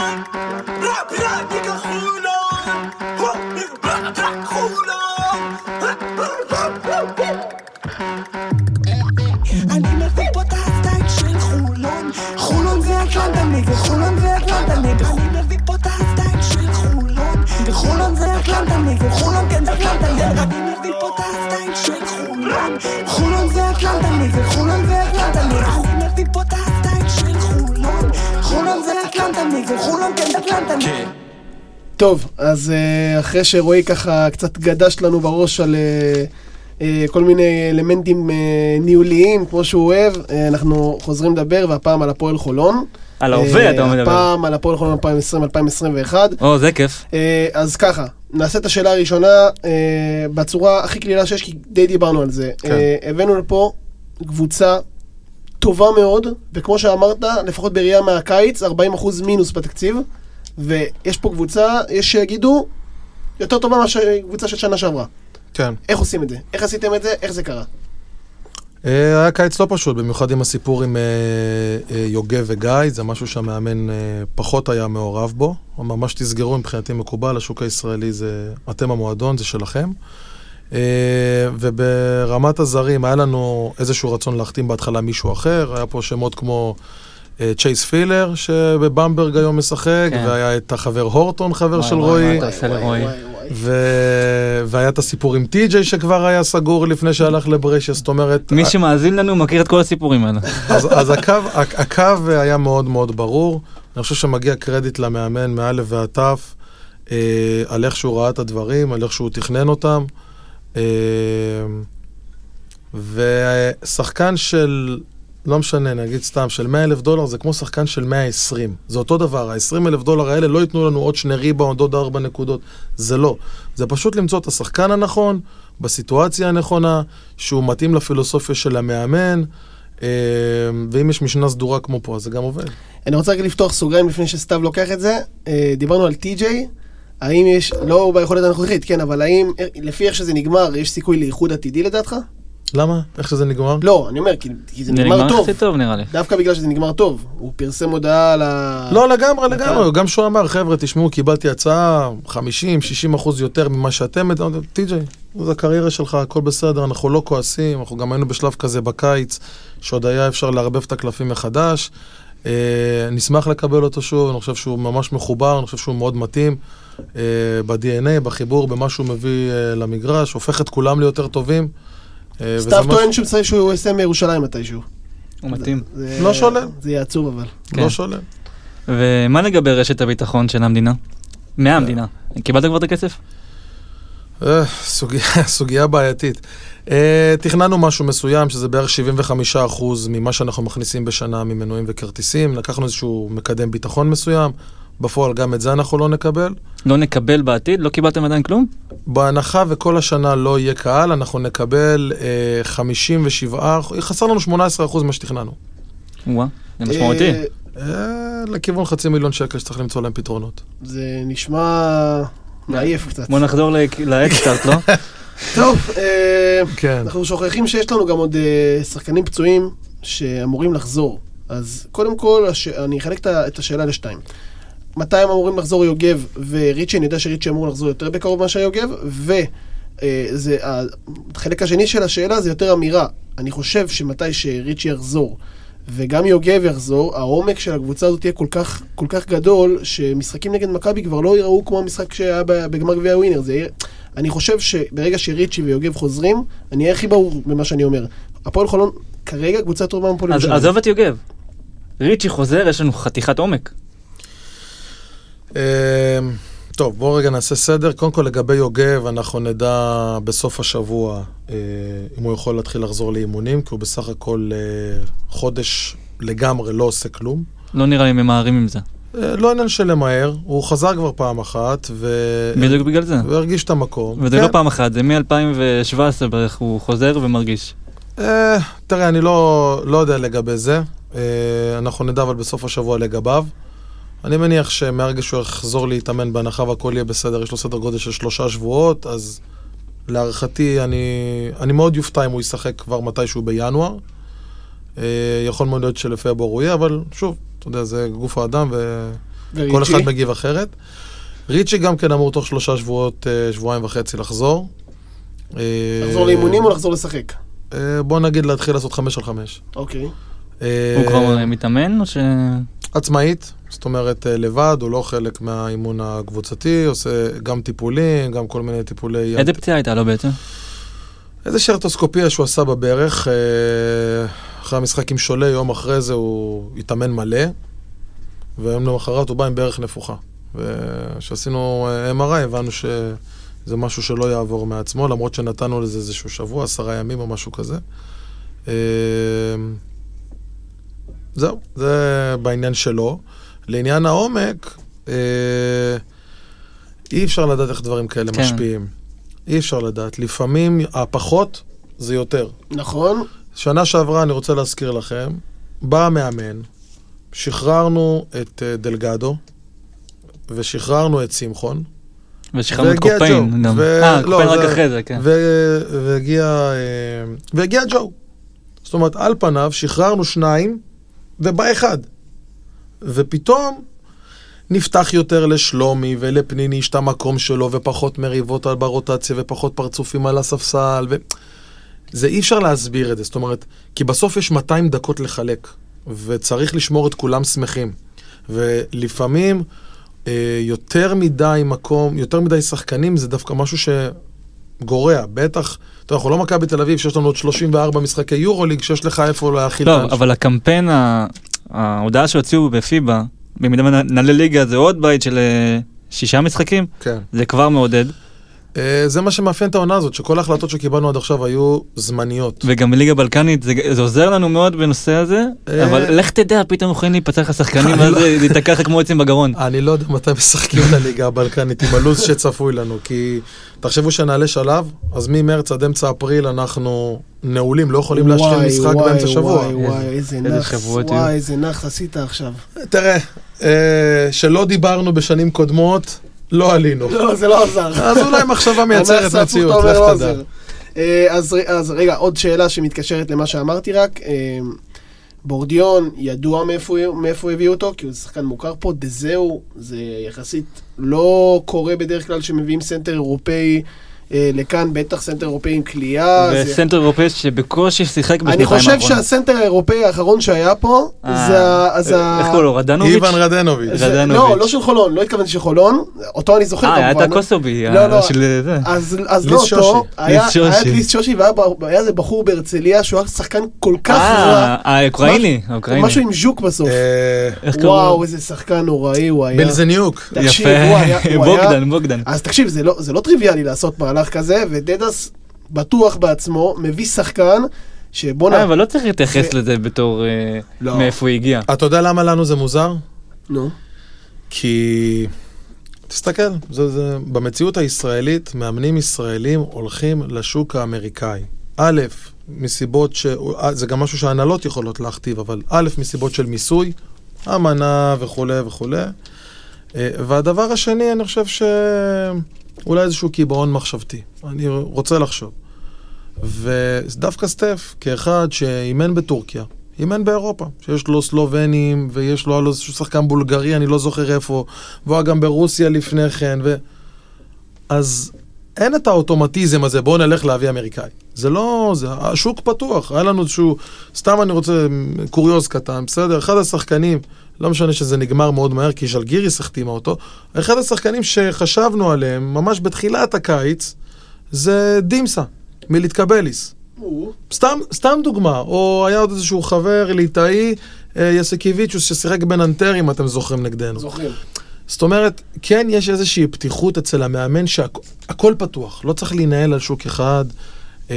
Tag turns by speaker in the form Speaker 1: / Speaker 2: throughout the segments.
Speaker 1: Rap, rap, nigga,
Speaker 2: כן נגד
Speaker 3: טוב, אז אה, אחרי שרועי ככה קצת גדש לנו בראש על אה, אה, כל מיני אלמנטים ניהוליים, כמו שהוא אוהב, אנחנו חוזרים לדבר, והפעם על הפועל חולון.
Speaker 4: על ההווה אתה מדבר.
Speaker 3: הפעם על הפועל חולון 2020-2021.
Speaker 4: או, זה כיף.
Speaker 3: אז ככה, נעשה את השאלה הראשונה בצורה הכי קלילה שיש, כי די דיברנו על זה.
Speaker 5: כן.
Speaker 3: הבאנו לפה קבוצה טובה מאוד, וכמו שאמרת, לפחות בראייה מהקיץ, 40% מינוס בתקציב, ויש פה קבוצה, יש שיגידו, יותר טובה מאשר קבוצה של שנה שעברה.
Speaker 5: כן.
Speaker 3: איך עושים את זה? איך עשיתם את זה? איך זה קרה?
Speaker 5: אה, היה קיץ לא פשוט, במיוחד עם הסיפור עם אה, אה, יוגב וגיא, זה משהו שהמאמן פחות היה מעורב בו. ממש תסגרו, מבחינתי מקובל, השוק הישראלי זה, אתם המועדון, זה שלכם. אה, וברמת הזרים היה לנו איזשהו רצון להחתים בהתחלה מישהו אחר, היה פה שמות כמו אה, צ'ייס פילר, שבבמברג היום משחק,
Speaker 4: כן.
Speaker 5: והיה את החבר הורטון, חבר
Speaker 4: וואי,
Speaker 5: של
Speaker 4: וואי,
Speaker 5: רועי. ו... והיה את הסיפור עם טי.ג'יי שכבר היה סגור לפני שהלך לברשיה, זאת אומרת...
Speaker 4: מי שמאזין לנו מכיר את כל הסיפורים האלה.
Speaker 5: אז, אז הקו, הקו היה מאוד מאוד ברור. אני חושב שמגיע קרדיט למאמן מאלף ועד תף, אה, על איך שהוא ראה את הדברים, על איך שהוא תכנן אותם. אה, ושחקן של, לא משנה, נגיד סתם, של 100 אלף דולר, זה כמו שחקן של 120. זה אותו דבר, ה-20 אלף דולר האלה לא ייתנו לנו עוד שני ריבאונד, עוד ארבע נקודות. זה לא. זה פשוט למצוא את השחקן הנכון, בסיטואציה הנכונה, שהוא מתאים לפילוסופיה של המאמן. אה, ואם יש משנה סדורה כמו פה, אז זה גם עובד.
Speaker 3: אני רוצה רגע לפתוח סוגריים לפני שסתיו לוקח את זה. אה, דיברנו על טי.ג'יי, האם יש, לא ביכולת הנוכחית, כן, אבל האם, לפי איך שזה נגמר, יש סיכוי לאיחוד עתידי לדעתך?
Speaker 5: למה? איך שזה נגמר?
Speaker 3: לא, אני אומר, כי, כי זה
Speaker 4: זה
Speaker 3: נגמר טוב.
Speaker 4: יחסית טוב נראה לי.
Speaker 3: דווקא בגלל שזה נגמר טוב. הוא פרסם הודעה על ה...
Speaker 5: לא, לגמרי, לגמרי. גם שהוא אמר, חבר'ה, תשמעו, קיבלתי הצעה 50-60 אחוז יותר ממה שאתם, טי.ג'יי, זה הקריירה שלך, הכל בסדר, אנחנו לא כועסים, אנחנו גם היינו בשלב כזה בקיץ, שעוד היה אפשר לערבב את הקלפים מחדש. אה, נשמח לקבל אותו שוב, אני חושב שהוא ממש מחובר, אני חושב שהוא מאוד מתאים ב-DNA, בחיבור, במה שהוא מביא אה, למגרש, הופך את כולם ליותר טובים. אה,
Speaker 3: סתיו טוען שהוא שהוא יסיים בירושלים מתישהו.
Speaker 4: הוא מתאים.
Speaker 3: זה-
Speaker 5: לא שולל.
Speaker 3: זה יהיה עצוב אבל.
Speaker 4: כן.
Speaker 5: לא שולל.
Speaker 4: ומה לגבי רשת הביטחון של המדינה? מהמדינה. קיבלת כבר את הכסף?
Speaker 5: אה, סוגיה, סוגיה בעייתית. אה, תכננו משהו מסוים, שזה בערך 75% ממה שאנחנו מכניסים בשנה ממנועים וכרטיסים. לקחנו איזשהו מקדם ביטחון מסוים. בפועל גם את זה אנחנו לא נקבל.
Speaker 4: לא נקבל בעתיד? לא קיבלתם עדיין כלום?
Speaker 5: בהנחה וכל השנה לא יהיה קהל, אנחנו נקבל אה, 57, חסר לנו 18% ממה שתכננו.
Speaker 4: וואה, זה משמעותי.
Speaker 3: אה,
Speaker 5: אה, לכיוון חצי מיליון שקל שצריך למצוא להם פתרונות.
Speaker 3: זה נשמע מעייף קצת.
Speaker 4: בוא נחזור לאקסטארט, לא?
Speaker 3: טוב, אה,
Speaker 5: כן.
Speaker 3: אנחנו שוכחים שיש לנו גם עוד אה, שחקנים פצועים שאמורים לחזור. אז קודם כל, הש... אני אחלק את השאלה לשתיים. מתי הם אמורים לחזור יוגב וריצ'י? אני יודע שריצ'י אמור לחזור יותר בקרוב מאשר יוגב, וזה, החלק השני של השאלה זה יותר אמירה. אני חושב שמתי שריצ'י יחזור וגם יוגב יחזור, העומק של הקבוצה הזאת יהיה כל כך, כל כך גדול, שמשחקים נגד מכבי כבר לא ייראו כמו המשחק שהיה בגמר גביע ווינר. זה. אני חושב שברגע שריצ'י ויוגב חוזרים, אני אהיה הכי ברור במה שאני אומר. הפועל חולון כרגע קבוצה טובה מהפועל
Speaker 4: אז
Speaker 3: ירושלים.
Speaker 4: עזוב את יוגב. ריצ'י חוזר, יש לנו חתיכת עומק.
Speaker 5: אה, טוב, בואו רגע נעשה סדר. קודם כל לגבי יוגב, אנחנו נדע בסוף השבוע אה, אם הוא יכול להתחיל לחזור לאימונים, כי הוא בסך הכל אה, חודש לגמרי לא עושה כלום.
Speaker 4: לא נראה לי ממהרים עם זה.
Speaker 5: אה, לא עניין של למהר, הוא חזר כבר פעם אחת, ו...
Speaker 4: בדיוק בגלל זה.
Speaker 5: והרגיש את המקום.
Speaker 4: וזה
Speaker 5: כן.
Speaker 4: לא פעם אחת, זה מ-2017 בערך הוא חוזר ומרגיש.
Speaker 5: אה, תראה, אני לא, לא יודע לגבי זה. אה, אנחנו נדע אבל בסוף השבוע לגביו. אני מניח שמהרגע שהוא יחזור להתאמן בהנחה והכל יהיה בסדר, יש לו סדר גודל של שלושה שבועות, אז להערכתי אני, אני מאוד יופתע אם הוא ישחק כבר מתישהו בינואר. אה, יכול מאוד להיות שלפברואר הוא יהיה, אבל שוב, אתה יודע, זה גוף האדם
Speaker 3: וריצ'י?
Speaker 5: כל אחד מגיב אחרת. ריצ'י גם כן אמור תוך שלושה שבועות, אה, שבועיים וחצי לחזור. אה,
Speaker 3: לחזור לאימונים או לחזור לשחק?
Speaker 5: בוא נגיד להתחיל לעשות חמש על חמש.
Speaker 3: אוקיי.
Speaker 4: הוא כבר מתאמן או ש...
Speaker 5: עצמאית, זאת אומרת אה, לבד, הוא לא חלק מהאימון הקבוצתי, עושה גם טיפולים, גם כל מיני טיפולי...
Speaker 4: איזה פציעה הייתה לו בעצם?
Speaker 5: איזה שרטוסקופיה שהוא עשה בברך, אה, אחרי המשחק עם שולה, יום אחרי זה הוא התאמן מלא, ויום למחרת הוא בא עם ברך נפוחה. וכשעשינו אה, MRI הבנו שזה משהו שלא יעבור מעצמו, למרות שנתנו לזה איזשהו שבוע, עשרה ימים או משהו כזה. זהו, זה בעניין שלו. לעניין העומק, אה, אי אפשר לדעת איך דברים כאלה
Speaker 4: כן.
Speaker 5: משפיעים. אי אפשר לדעת. לפעמים הפחות זה יותר.
Speaker 3: נכון.
Speaker 5: שנה שעברה, אני רוצה להזכיר לכם, בא המאמן, שחררנו את אה, דלגדו, ושחררנו את שמחון.
Speaker 4: ושחררנו את
Speaker 5: והגיע
Speaker 4: קופיין
Speaker 5: ג'ו.
Speaker 4: גם.
Speaker 5: ו-
Speaker 4: אה,
Speaker 5: לא,
Speaker 4: קופיין רק
Speaker 5: זה-
Speaker 4: אחרי זה, כן.
Speaker 5: ו- והגיע, אה, והגיע ג'ו. זאת אומרת, על פניו שחררנו שניים, ובא אחד. ופתאום נפתח יותר לשלומי ולפניני יש את המקום שלו, ופחות מריבות על ברוטציה, ופחות פרצופים על הספסל, ו... זה אי אפשר להסביר את זה, זאת אומרת, כי בסוף יש 200 דקות לחלק, וצריך לשמור את כולם שמחים. ולפעמים אה, יותר מדי מקום, יותר מדי שחקנים, זה דווקא משהו שגורע. בטח, יודע, אנחנו לא מכבי תל אביב, שיש לנו עוד 34 משחקי יורוליג, שיש לך איפה
Speaker 4: לא,
Speaker 5: האנשים.
Speaker 4: אבל הקמפיין, ההודעה שהוציאו בפיבה, במידה ונעלה ליגה זה עוד בית של אה, שישה משחקים,
Speaker 5: כן.
Speaker 4: זה כבר מעודד.
Speaker 5: אה, זה מה שמאפיין את העונה הזאת, שכל ההחלטות שקיבלנו עד עכשיו היו זמניות.
Speaker 4: וגם בליגה בלקנית זה, זה עוזר לנו מאוד בנושא הזה,
Speaker 5: אה.
Speaker 4: אבל לך תדע, פתאום יכולים להיפצע לך שחקנים,
Speaker 5: אני
Speaker 4: ואז
Speaker 5: לא-
Speaker 4: זה ייתקע לך כמו עצים בגרון.
Speaker 5: אני לא יודע מתי משחקים את הליגה הבלקנית עם הלו"ז שצפוי לנו, כי תחשבו שנעלה שלב, אז ממרץ עד אמצע אפריל אנחנו נעולים, לא יכולים להשחיל משחק באמצע שבוע.
Speaker 3: וואי, וואי,
Speaker 4: איזה-
Speaker 3: נאחס. וואי, איזה נאחס עשית עכשיו.
Speaker 5: תראה, אה, שלא דיברנו בשנים קודמות, לא עלינו.
Speaker 3: לא, זה לא עזר.
Speaker 5: אז אולי מחשבה מייצרת מציאות, לך
Speaker 3: לא
Speaker 5: תדע.
Speaker 3: אה, אז רגע, עוד שאלה שמתקשרת למה שאמרתי רק. אה, בורדיון, ידוע מאיפה מאיפה הביאו אותו, כי הוא שחקן מוכר פה, דזהו, זה יחסית לא קורה בדרך כלל שמביאים סנטר אירופאי לכאן, בטח סנטר אירופאי עם. זה-
Speaker 4: וסנטר אירופאי שבקושי שיחק
Speaker 3: אני
Speaker 4: בשנתיים
Speaker 3: חושב
Speaker 4: האחרונות.
Speaker 3: שהסנטר האירופאי האחרון שהיה פה,
Speaker 4: אה,
Speaker 3: זה ה... זה ה-
Speaker 4: איך קוראים לו? רדנוביץ'?
Speaker 5: איוון רדנוביץ'.
Speaker 3: זה-
Speaker 4: רדנוביץ'.
Speaker 3: לא, לא של חולון, לא התכוונתי של חולון, אותו אני זוכר
Speaker 4: אה, היה את
Speaker 3: כמובן.
Speaker 4: הקוסובי,
Speaker 3: לא, לא.
Speaker 4: של זה.
Speaker 3: אז, אז
Speaker 5: ליס
Speaker 3: לא אותו,
Speaker 5: שושי.
Speaker 3: היה
Speaker 4: ליס
Speaker 3: היה את
Speaker 4: שושי.
Speaker 3: ליס שושי והיה איזה בחור בהרצליה שהוא היה שחקן כל כך רע,
Speaker 4: אה, האוקראיני, האוקראיני.
Speaker 3: משהו עם ז'וק בסוף.
Speaker 5: אה,
Speaker 3: וואו? איזה שחקן נוראי הוא היה.
Speaker 5: בלזניוק.
Speaker 4: יפה, בוגדן, בוגדן.
Speaker 3: אז תקשיב, זה לא, זה לא טריוויאלי לעשות מהלך כזה, ודדס בטוח בעצמו, מביא שחקן,
Speaker 4: אה,
Speaker 3: שבואנה,
Speaker 4: אבל לא צריך להתייחס
Speaker 3: זה-
Speaker 4: לזה בתור אה,
Speaker 3: לא.
Speaker 4: מאיפה הוא הגיע.
Speaker 5: אתה יודע למה לנו זה מוזר?
Speaker 3: נו,
Speaker 5: כי... תסתכל, זה, זה, במציאות הישראלית, מאמנים ישראלים הולכים לשוק האמריקאי. א', מסיבות ש... אה, זה גם משהו שההנהלות יכולות להכתיב, אבל א', מסיבות של מיסוי, אמנה וכולי וכולי. והדבר השני, אני חושב שאולי איזשהו קיבעון מחשבתי. אני רוצה לחשוב. ודווקא סטף, כאחד שאימן בטורקיה, אימן באירופה, שיש לו סלובנים, ויש לו איזשהו שחקן בולגרי, אני לא זוכר איפה, והוא היה גם ברוסיה לפני כן, ו... אז אין את האוטומטיזם הזה, בואו נלך להביא אמריקאי. זה לא, זה, השוק פתוח, היה לנו איזשהו, סתם אני רוצה, קוריוז קטן, בסדר? אחד השחקנים, לא משנה שזה נגמר מאוד מהר, כי ז'לגיריס החתימה אותו, אחד השחקנים שחשבנו עליהם, ממש בתחילת הקיץ, זה דימסה, מליטקבליס. סתם, סתם דוגמה, או היה עוד איזשהו חבר ליטאי, אה, יסקיביצ'וס, ששיחק בננטר, אם אתם זוכרים נגדנו.
Speaker 3: זוכרים.
Speaker 5: זאת אומרת, כן יש איזושהי פתיחות אצל המאמן שהכל פתוח, לא צריך להינעל על שוק אחד, אה,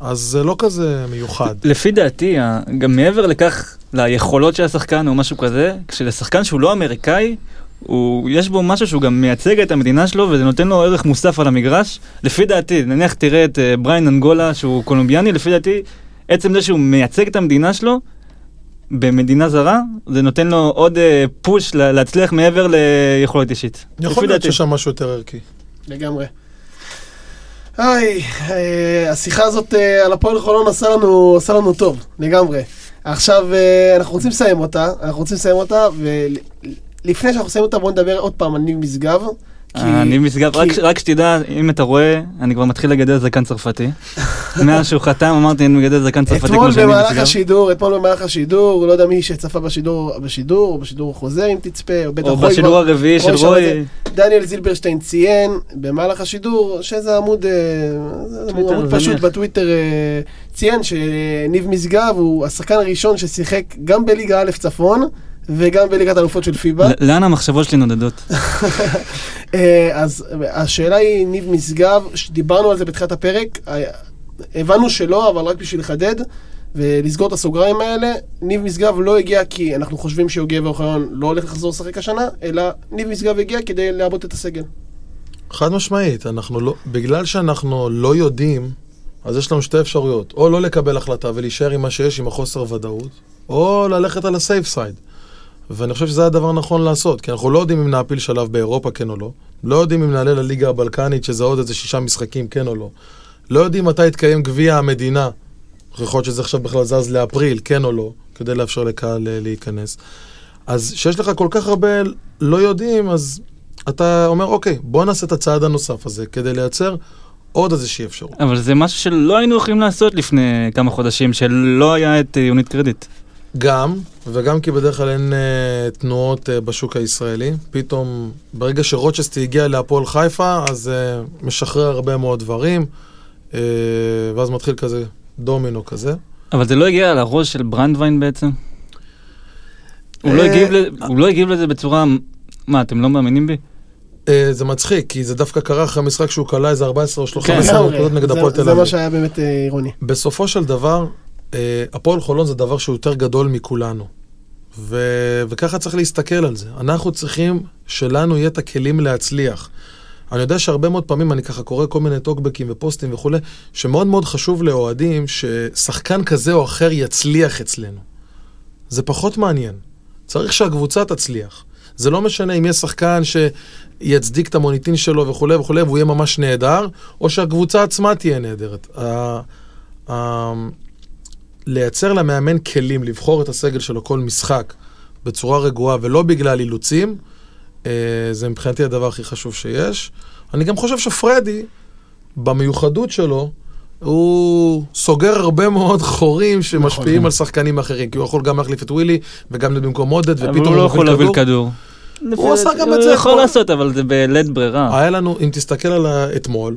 Speaker 5: אז זה לא כזה מיוחד.
Speaker 4: לפי דעתי, גם מעבר לכך, ליכולות של השחקן או משהו כזה, כשלשחקן שהוא לא אמריקאי, הוא, יש בו משהו שהוא גם מייצג את המדינה שלו וזה נותן לו ערך מוסף על המגרש. לפי דעתי, נניח תראה את אה, בריין אנגולה שהוא קולומביאני, לפי דעתי, עצם זה שהוא מייצג את המדינה שלו במדינה זרה, זה נותן לו עוד אה, פוש לה- להצליח מעבר ליכולת אישית.
Speaker 5: יכול להיות
Speaker 4: דעתי.
Speaker 5: שיש שם משהו יותר ערכי.
Speaker 3: לגמרי. היי, אה, השיחה הזאת אה, על הפועל חולון עשה לנו, עשה לנו טוב, לגמרי. עכשיו, אה, אנחנו רוצים לסיים אותה, אנחנו רוצים לסיים אותה, ולפני שאנחנו נסיים אותה, בואו נדבר עוד פעם על ניב משגב.
Speaker 4: אני משגב, רק- שתדע, אם אתה רואה, אני כבר מתחיל לגדל זקן צרפתי. מאז שהוא חתם אמרתי, אני מגדל זקן צרפתי
Speaker 3: אתמול
Speaker 4: כמו שאני
Speaker 3: במהלך
Speaker 4: משגב.
Speaker 3: השידור, אתמול במהלך השידור, לא יודע מי שצפה בשידור, בשידור, או בשידור חוזר אם תצפה, או בטח
Speaker 4: או בשידור הרביעי של
Speaker 3: רוי. דניאל זילברשטיין ציין במהלך השידור שזה עמוד, אה. פשוט בטוויטר, אה, ציין שניב משגב הוא השחקן הראשון ששיחק גם בליגה א' צפון וגם בליגת האלופות של פיבה.
Speaker 4: לאן המחשבות שלי נודדות?
Speaker 3: אה, אז השאלה היא, ניב משגב, דיברנו על זה בתחילת הפרק, אה, הבנו שלא, אבל רק בשביל לחדד ולסגור את הסוגריים האלה, ניב משגב לא הגיע כי אנחנו חושבים שיוגב ואוחיון לא הולך לחזור לשחק השנה, אלא ניב משגב הגיע כדי לעבות את הסגל.
Speaker 5: חד משמעית, אנחנו לא, בגלל שאנחנו לא יודעים, אז יש לנו שתי אפשרויות, או לא לקבל החלטה ולהישאר עם מה שיש, עם החוסר ודאות, או ללכת על הסייף סייד. ואני חושב שזה הדבר הנכון לעשות, כי אנחנו לא יודעים אם נעפיל שלב באירופה, כן או לא. לא יודעים אם נעלה לליגה הבלקנית, שזה עוד איזה שישה משחקים, כן או לא. לא יודעים מתי יתקיים גביע המדינה, יכול להיות שזה עכשיו בכלל זז לאפריל, כן או לא, כדי לאפשר לקהל אה, להיכנס. אז כשיש לך כל כך הרבה לא יודעים, אז אתה אומר, אוקיי, בוא נעשה את הצעד הנוסף הזה, כדי לייצר עוד איזושהי אפשרות.
Speaker 4: אבל זה משהו שלא היינו יכולים לעשות לפני כמה חודשים, שלא היה את אה, יונית קרדיט.
Speaker 5: גם, וגם כי בדרך כלל אין uh, תנועות uh, בשוק הישראלי. פתאום, ברגע שרוצ'סטי הגיע להפועל חיפה, אז uh, משחרר הרבה מאוד דברים, uh, ואז מתחיל כזה דומינו כזה.
Speaker 4: אבל זה לא הגיע לראש של ברנדווין בעצם? הוא לא
Speaker 5: אה,
Speaker 4: הגיב ל- הוא לא הגיב לזה בצורה... מה, אתם לא מאמינים בי?
Speaker 5: Uh, זה מצחיק, כי זה דווקא קרה אחרי משחק שהוא כלה איזה 14 או 15
Speaker 4: כן.
Speaker 5: נקודות
Speaker 3: לגמרי.
Speaker 5: נגד
Speaker 3: זה-
Speaker 5: הפועל תל
Speaker 3: זה
Speaker 5: אביב.
Speaker 3: מה שהיה באמת אה, אירוני.
Speaker 5: בסופו של דבר, אה, הפועל חולון זה דבר שהוא יותר גדול מכולנו. ו... וככה צריך להסתכל על זה. אנחנו צריכים שלנו יהיה את הכלים להצליח. אני יודע שהרבה מאוד פעמים אני ככה קורא כל מיני טוקבקים ופוסטים וכולי, שמאוד מאוד חשוב לאוהדים ששחקן כזה או אחר יצליח אצלנו. זה פחות מעניין. צריך שהקבוצה תצליח. זה לא משנה אם יש שחקן שיצדיק את המוניטין שלו וכולי וכולי, והוא יהיה ממש נהדר, או שהקבוצה עצמה תהיה נהדרת. לייצר למאמן כלים, לבחור את הסגל שלו כל משחק בצורה רגועה ולא בגלל אילוצים, אה, זה מבחינתי הדבר הכי חשוב שיש. אני גם חושב שפרדי, במיוחדות שלו, הוא סוגר הרבה מאוד חורים שמשפיעים
Speaker 3: נכון.
Speaker 5: על שחקנים אחרים, כי הוא יכול גם להחליף את ווילי וגם להיות במקום עודד, ופתאום
Speaker 4: הוא לא יכול להוביל
Speaker 5: כדור. הוא עשה גם את
Speaker 4: הוא
Speaker 5: זה
Speaker 4: יכול
Speaker 5: אתמול.
Speaker 4: לעשות, אבל זה בלית ברירה.
Speaker 5: היה לנו, אם תסתכל על האתמול,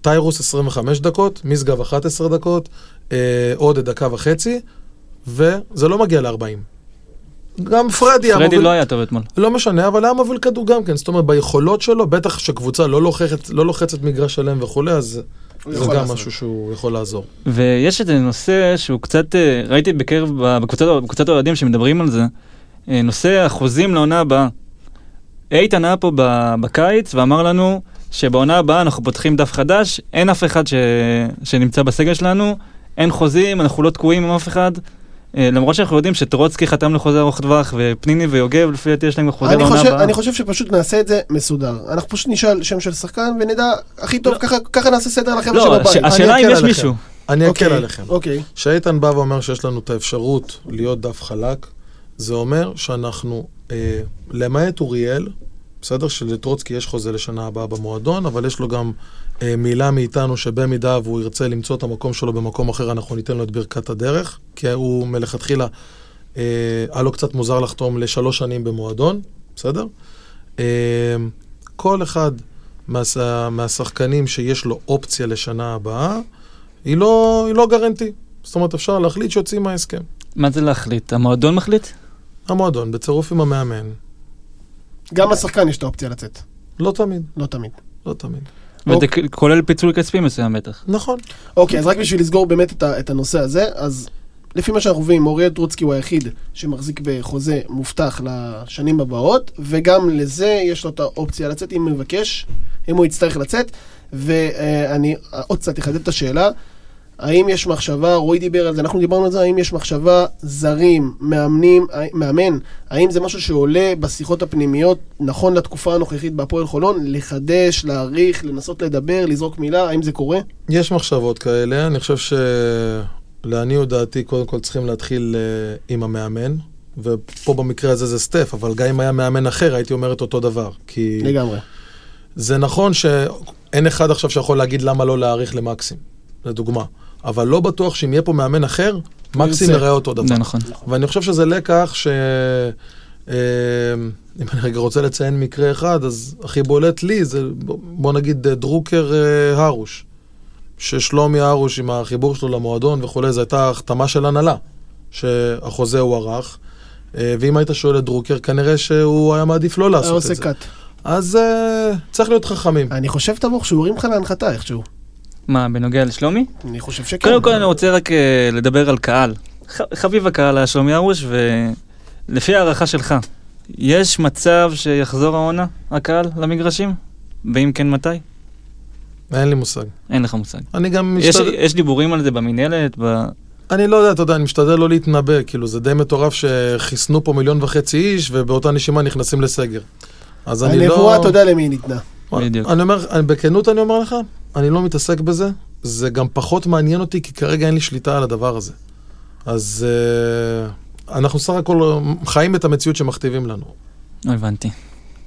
Speaker 5: טיירוס 25 דקות, משגב 11 דקות, אה, עודד דקה וחצי, וזה לא מגיע ל-40. גם פרדי היה
Speaker 4: פרדי
Speaker 5: מוביל,
Speaker 4: לא היה טוב אתמול.
Speaker 5: לא משנה, אבל היה מוביל כדור גם כן, זאת אומרת, ביכולות שלו, בטח שקבוצה לא לוחצת, לא לוחצת מגרש שלם וכולי, אז זה גם
Speaker 3: לעשות.
Speaker 5: משהו שהוא יכול לעזור.
Speaker 4: ויש איזה נושא שהוא קצת, אה, ראיתי בקרב, בקבוצת בקבוצת האוהדים שמדברים על זה, אה, נושא החוזים לעונה הבאה. איתן היה פה בקיץ ואמר לנו שבעונה הבאה אנחנו פותחים דף חדש, אין אף אחד ש... שנמצא בסגל שלנו, אין חוזים, אנחנו לא תקועים עם אף אחד. אה, למרות שאנחנו יודעים שטרוצקי חתם לחוזה ארוך טווח ופניני ויוגב לפי דעתי יש להם חוזה
Speaker 3: אני
Speaker 4: לעונה
Speaker 3: חושב,
Speaker 4: הבאה.
Speaker 3: אני חושב שפשוט נעשה את זה מסודר. אנחנו פשוט נשאל שם של שחקן ונדע הכי טוב,
Speaker 4: לא.
Speaker 3: ככה, ככה נעשה סדר לחבר'ה
Speaker 4: לא,
Speaker 3: שבבית.
Speaker 4: הש- השאלה אם יש. מישהו.
Speaker 5: אני
Speaker 3: אוקיי,
Speaker 5: אקל עליכם.
Speaker 3: אוקיי.
Speaker 5: כשאיתן בא ואומר שיש לנו את האפשרות להיות דף חלק, זה אומר שאנחנו, אה, למעט אוריאל, בסדר? שלטרוצקי יש חוזה לשנה הבאה במועדון, אבל יש לו גם מילה מאיתנו שבמידה והוא ירצה למצוא את המקום שלו במקום אחר, אנחנו ניתן לו את ברכת הדרך, כי הוא מלכתחילה, אה, היה לו קצת מוזר לחתום לשלוש שנים במועדון, בסדר? אה, כל אחד מהש... מהשחקנים שיש לו אופציה לשנה הבאה, היא לא, היא לא גרנטי. זאת אומרת, אפשר להחליט שיוצאים מההסכם.
Speaker 4: מה זה להחליט? המועדון מחליט?
Speaker 5: המועדון, בצירוף עם המאמן,
Speaker 3: גם לשחקן יש את האופציה לצאת.
Speaker 5: לא תמיד,
Speaker 3: לא תמיד.
Speaker 5: לא תמיד.
Speaker 4: וזה
Speaker 3: אוקיי.
Speaker 4: כולל פיצול כספי מסוים בטח.
Speaker 5: נכון.
Speaker 3: אוקיי, אז רק בשביל לסגור באמת את, את הנושא הזה, אז לפי מה שאנחנו מבינים, אוריאל טרוצקי הוא היחיד שמחזיק בחוזה מובטח לשנים הבאות, וגם לזה יש לו את האופציה לצאת אם הוא מבקש, אם הוא יצטרך לצאת. ואני עוד קצת אחדד את השאלה, האם יש מחשבה, רועי דיבר על זה, אנחנו דיברנו על זה, האם יש מחשבה, זרים, מאמנים, מאמן, האם זה משהו שעולה בשיחות הפנימיות, נכון לתקופה הנוכחית בהפועל חולון, לחדש, להעריך, לנסות לדבר, לזרוק מילה, האם זה קורה?
Speaker 5: יש מחשבות כאלה, אני חושב ש... לעניות דעתי, קודם כל צריכים להתחיל אה, עם המאמן, ופה במקרה הזה זה סטף, אבל גם אם היה מאמן אחר, הייתי אומר את אותו דבר. כי
Speaker 3: לגמרי.
Speaker 5: זה נכון שאין אחד עכשיו שיכול להגיד למה לא להאריך למקסים, לדוגמה. אבל לא בטוח שאם יהיה פה מאמן אחר, מקסים
Speaker 3: ירצה.
Speaker 5: יראה אותו דבר.
Speaker 4: זה נכון.
Speaker 5: ואני חושב שזה לקח ש... אה, אם אני רגע רוצה לציין מקרה אחד, אז הכי בולט לי זה, בוא נגיד, אה, דרוקר אה, הרוש. ששלומי הרוש עם החיבור שלו למועדון וכולי, זו הייתה החתמה של הנהלה, שהחוזה הוארך. אה, ואם היית שואל את דרוקר, כנראה שהוא היה מעדיף לא לעשות את זה.
Speaker 3: קאט.
Speaker 5: אז אה, צריך להיות חכמים.
Speaker 3: אני חושב, תמוך, שהוא הרים לך להנחתה איכשהו.
Speaker 4: מה, בנוגע לשלומי?
Speaker 3: אני חושב שכן.
Speaker 4: קודם כל אני רוצה רק אה, לדבר על קהל. חביב הקהל היה שלומי ארוש, ולפי הערכה שלך, יש מצב שיחזור העונה, הקהל, למגרשים? ואם כן, מתי?
Speaker 5: אין לי מושג.
Speaker 4: אין לך מושג.
Speaker 5: אני גם
Speaker 4: יש,
Speaker 5: משתדל...
Speaker 4: יש דיבורים על זה במינהלת? ב...
Speaker 5: אני לא יודע, אתה יודע, אני משתדל לא להתנבא, כאילו זה די מטורף שחיסנו פה מיליון וחצי איש ובאותה נשימה נכנסים לסגר. אז אני לא...
Speaker 3: הנבואה, אתה יודע למי היא ניתנה.
Speaker 4: בדיוק.
Speaker 5: אני אומר, אני, בכנות אני אומר לך, אני לא מתעסק בזה, זה גם פחות מעניין אותי, כי כרגע אין לי שליטה על הדבר הזה. אז uh, אנחנו סך הכל חיים את המציאות שמכתיבים לנו.
Speaker 4: לא הבנתי.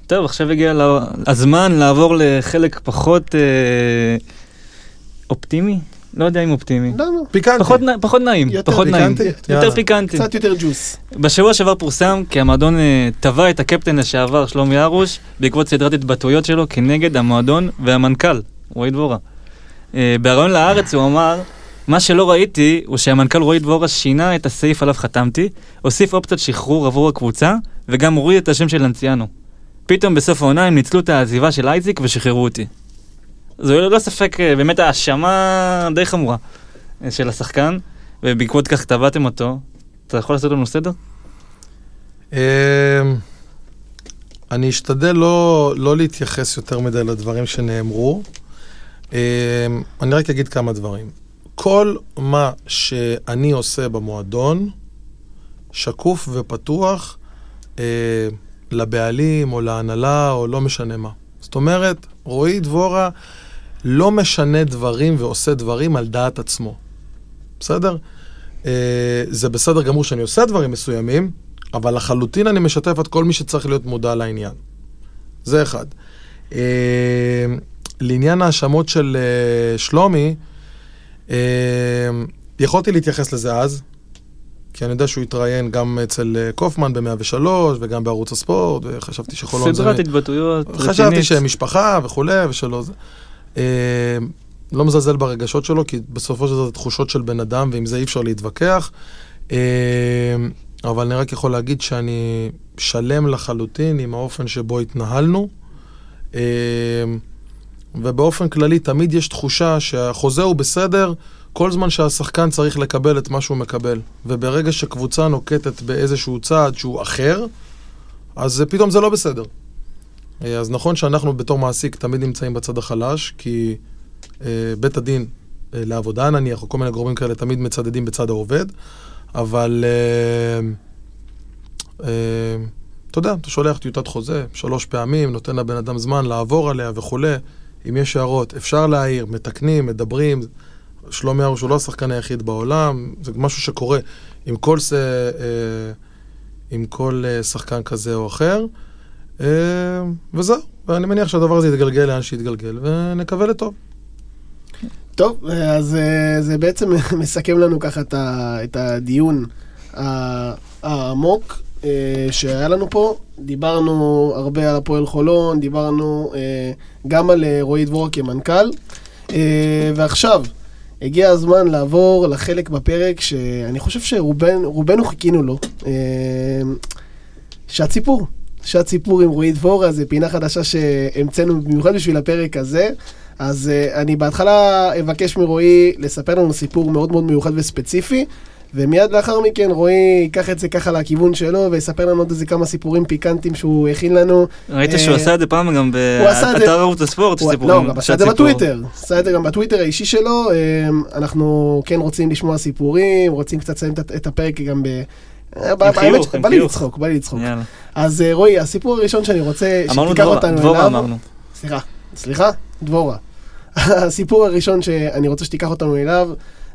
Speaker 4: טוב, עכשיו הגיע לה... הזמן לעבור לחלק פחות אה, אופטימי? לא יודע אם אופטימי.
Speaker 3: למה?
Speaker 5: פיקנטי.
Speaker 4: פחות. פחות נעים,
Speaker 3: יותר
Speaker 4: פחות נעים.
Speaker 5: פיקנטי?
Speaker 4: יותר
Speaker 5: יאללה.
Speaker 4: פיקנטי.
Speaker 3: קצת יותר ג'וס.
Speaker 4: בשבוע שעבר פורסם כי המועדון אה, תבע את הקפטן לשעבר שלומי הרוש בעקבות סדרת התבטאויות שלו כנגד המועדון והמנכ"ל, רועי דבורה. אה, בריאיון לארץ הוא אמר, מה שלא ראיתי הוא שהמנכ"ל רועי דבורה שינה את הסעיף עליו חתמתי, הוסיף אופציית שחרור עבור הקבוצה וגם הוריד את השם של לנציאנו. פתאום בסוף העונה הם ניצלו את העזיבה של אייזיק ושחררו אותי. זו ללא ספק אה, באמת האשמה די חמורה אה, של השחקן, ובעקבות כך תבעתם אותו. אתה יכול לעשות לנו סדר?
Speaker 5: אמ, אני אשתדל לא, לא להתייחס יותר מדי לדברים שנאמרו. אמ, אני רק אגיד כמה דברים. כל מה שאני עושה במועדון, שקוף ופתוח אה, לבעלים או להנהלה או לא משנה מה. זאת אומרת, רועי דבורה לא משנה דברים ועושה דברים על דעת עצמו. בסדר? אה, זה בסדר גמור שאני עושה דברים מסוימים, אבל לחלוטין אני משתף את כל מי שצריך להיות מודע לעניין. זה אחד. אה, לעניין ההאשמות של אה, שלומי, אה, יכולתי להתייחס לזה אז, כי אני יודע שהוא התראיין גם אצל אה, קופמן ב-103 וגם בערוץ הספורט, וחשבתי שחולון זה...
Speaker 4: סדרת התבטאויות
Speaker 5: חשבתי
Speaker 4: רצינית.
Speaker 5: שהם משפחה וכולי, ושלא זה. אה, לא מזלזל ברגשות שלו, כי בסופו של דבר זה תחושות של בן אדם, ועם זה אי אפשר להתווכח. אה, אבל אני רק יכול להגיד שאני שלם לחלוטין עם האופן שבו התנהלנו. אה, ובאופן כללי תמיד יש תחושה שהחוזה הוא בסדר כל זמן שהשחקן צריך לקבל את מה שהוא מקבל. וברגע שקבוצה נוקטת באיזשהו צעד שהוא אחר, אז פתאום זה לא בסדר. אה, אז נכון שאנחנו בתור מעסיק תמיד נמצאים בצד החלש, כי אה, בית הדין אה, לעבודה נניח, או כל מיני גורמים כאלה, תמיד מצדדים בצד העובד, אבל אה, אה, אתה יודע, אתה שולח טיוטת חוזה שלוש פעמים, נותן לבן אדם זמן לעבור עליה וכולי. אם יש הערות, אפשר להעיר, מתקנים, מדברים. שלומי ארוש הוא לא השחקן היחיד בעולם, זה משהו שקורה עם כל, ס... אה, עם כל אה, שחקן כזה או אחר. אה, וזהו, ואני מניח שהדבר הזה יתגלגל לאן שיתגלגל, ונקווה לטוב.
Speaker 3: טוב, אז אה, זה בעצם מסכם לנו ככה את הדיון העמוק אה, שהיה לנו פה. דיברנו הרבה על הפועל חולון, דיברנו אה, גם על אה, רועי דבורה כמנכ"ל, אה, ועכשיו הגיע הזמן לעבור לחלק בפרק שאני חושב שרובנו חיכינו לו. אה, שעת סיפור. שעת סיפור עם רועי דבורה, זו פינה חדשה שהמצאנו במיוחד בשביל הפרק הזה. אז uh, אני בהתחלה אבקש מרועי לספר לנו סיפור מאוד מאוד מיוחד וספציפי, ומיד לאחר מכן רועי ייקח את זה ככה לכיוון שלו ויספר לנו עוד איזה כמה סיפורים פיקנטיים שהוא הכין לנו.
Speaker 4: ראית
Speaker 3: אה,
Speaker 4: שהוא עשה את זה פעם גם באתר ערוץ הספורט, סיפורים.
Speaker 3: לא, עשה את זה. בטוויטר, עשה את זה גם בטוויטר האישי שלו, אמ, אנחנו כן רוצים לשמוע סיפורים, רוצים קצת לסיים את- הפרק גם ב... אה, בא לי. לצחוק, בא לי לצחוק. אז אה, רועי, הסיפור הראשון שאני רוצה שתיקח
Speaker 4: דבורה,
Speaker 3: אותנו
Speaker 4: דבורה
Speaker 3: אליו,
Speaker 4: אמרנו.
Speaker 3: סליחה, סליחה, דבורה. הסיפור הראשון שאני רוצה שתיקח אותנו אליו,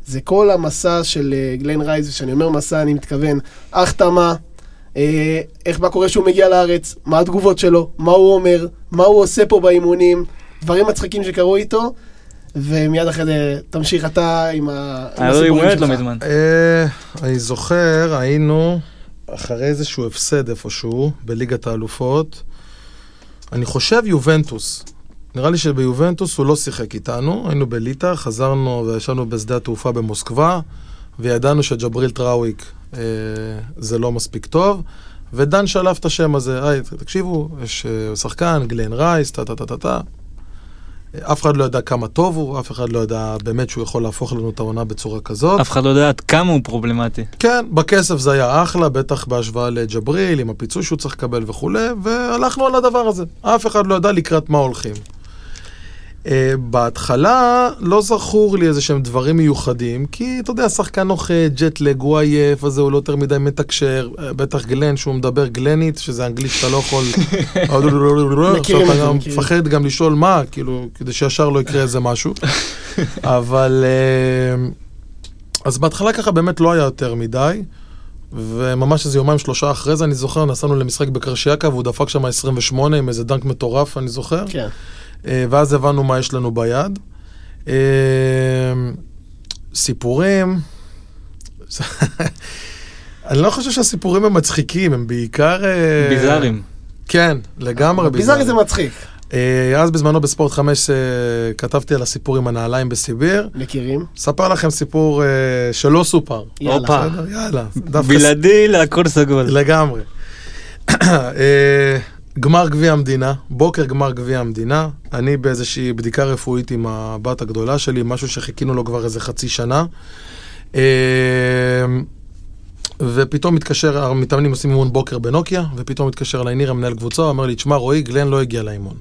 Speaker 3: זה כל המסע של אה, גלן רייז, וכשאני אומר מסע אני מתכוון החתמה, אה, איך מה קורה שהוא מגיע לארץ, מה התגובות שלו, מה הוא אומר, מה הוא עושה פה באימונים, דברים מצחיקים שקרו איתו, ומיד אחרי זה תמשיך אתה עם ה- עם
Speaker 4: היה לו יום
Speaker 3: הסיפורים
Speaker 4: הולדת לא
Speaker 3: שלך.
Speaker 4: מזמן.
Speaker 5: אה, אני זוכר, היינו אחרי איזשהו הפסד איפשהו, בליגת האלופות. אני חושב יובנטוס. נראה לי שביובנטוס הוא לא שיחק איתנו, היינו בליטא, חזרנו וישבנו בשדה התעופה במוסקבה, וידענו שג'בריל טראויק אה, זה לא מספיק טוב, ודן שלף את השם הזה, היי, תקשיבו, יש אה, שחקן, גלן רייס, טה טה טה טה טה. אף אחד לא ידע כמה טוב הוא, אף אחד לא ידע באמת שהוא יכול להפוך לנו את העונה בצורה כזאת.
Speaker 4: אף אחד לא יודע עד כמה הוא פרובלמטי.
Speaker 5: כן, בכסף זה היה אחלה, בטח בהשוואה לג'בריל, עם הפיצוי שהוא צריך לקבל וכולי, והלכנו על הדבר הזה. אף אחד לא ידע לקראת מה הולכים. Uh, בהתחלה לא זכור לי איזה שהם דברים מיוחדים, כי אתה יודע, שחקן נוחת, ג'טלג, הוא עייף, אז הוא לא יותר מדי מתקשר, אה, בטח גלן, שהוא מדבר גלנית, שזה אנגלית שאתה לא יכול...
Speaker 3: מכירים
Speaker 5: עכשיו
Speaker 3: את
Speaker 5: אתה
Speaker 3: זה,
Speaker 5: גם
Speaker 3: מכירים.
Speaker 5: מפחד גם לשאול מה, כאילו, כדי שישר לא יקרה איזה משהו. אבל... אה, אז בהתחלה ככה באמת לא היה יותר מדי, וממש איזה יומיים שלושה אחרי זה, אני זוכר, נסענו למשחק בקרשיאקה, והוא דפק שם 28 עם איזה דנק מטורף, אני זוכר.
Speaker 3: כן.
Speaker 5: אה, ואז הבנו מה יש לנו ביד. אה, סיפורים... אני לא חושב שהסיפורים הם מצחיקים, הם בעיקר... אה,
Speaker 4: ביזארים.
Speaker 5: כן, לגמרי
Speaker 3: ביזארי זה מצחיק.
Speaker 5: אז בזמנו בספורט 5 אה, כתבתי על הסיפור עם הנעליים בסיביר.
Speaker 3: מכירים?
Speaker 5: אספר לכם סיפור שלא סופר.
Speaker 3: יאללה.
Speaker 5: יאללה.
Speaker 4: בלעדי להכל סגול.
Speaker 5: לגמרי. גמר גביע המדינה, בוקר גמר גביע המדינה, אני באיזושהי בדיקה רפואית עם הבת הגדולה שלי, משהו שחיכינו לו כבר איזה חצי שנה. אה, ופתאום מתקשר, המתאמנים עושים אימון בוקר בנוקיה, ופתאום מתקשר אליי ניר, המנהל קבוצה, אומר לי, תשמע, רועי, גלן לא הגיע לאימון.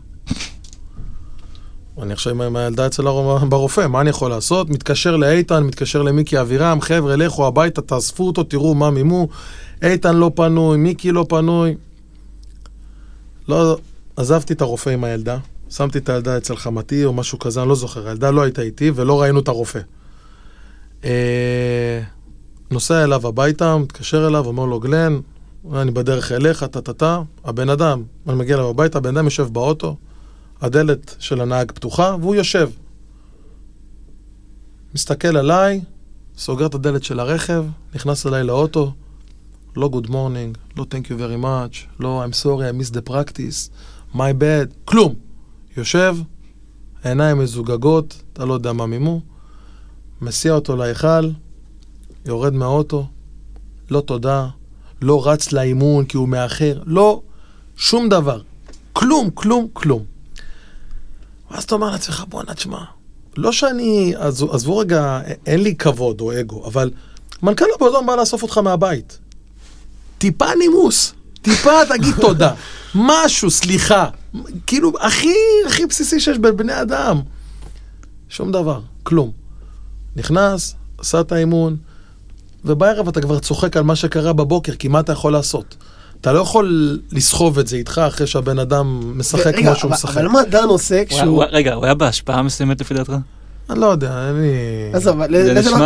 Speaker 5: אני עכשיו עם- הילדה אצל ברופא, מה אני יכול לעשות? מתקשר לאיתן, מתקשר למיקי אבירם, חבר'ה, לכו הביתה, תאספו אותו, תראו מה מימו. איתן לא פנוי, מיקי לא פנוי. לא, עזבתי את הרופא עם הילדה, שמתי את הילדה אצל חמתי או משהו כזה, אני לא זוכר, הילדה לא הייתה איתי ולא ראינו את הרופא. אה, נוסע אליו הביתה, מתקשר אליו, אומר לו, גלן, אני בדרך אליך, טה-טה-טה. הבן אדם, אני מגיע אליו הביתה, הבן אדם יושב באוטו, הדלת של הנהג פתוחה, והוא יושב. מסתכל עליי, סוגר את הדלת של הרכב, נכנס אליי לאוטו, לא good morning, לא thank you very much, לא I'm sorry, I missed the practice, my bad, כלום. יושב, עיניים מזוגגות, אתה לא יודע מה מימו, מסיע אותו להיכל, יורד מהאוטו, לא תודה, לא רץ לאימון כי הוא מאחר, לא, שום דבר. כלום, כלום, כלום. ואז אתה אומר לעצמך, בואנה, תשמע, לא שאני, עזבו, רגע, אין לי כבוד או אגו, אבל מנכ"ל הפועלון בא לאסוף אותך מהבית. טיפה נימוס, טיפה תגיד תודה, משהו, סליחה, כאילו, הכי, הכי בסיסי שיש בבני אדם. שום דבר, כלום. נכנס, עשה את האימון, ובערב אתה כבר צוחק על מה שקרה בבוקר, כי מה אתה יכול לעשות? אתה לא יכול לסחוב את זה איתך אחרי שהבן אדם משחק כמו שהוא
Speaker 3: אבל-
Speaker 5: משחק.
Speaker 3: אבל מה דן עושה כשהוא...
Speaker 4: הוא- רגע, הוא היה בהשפעה מסוימת לפי דעתך?
Speaker 5: אני לא יודע, אין לי...
Speaker 3: עזוב, לזה לא-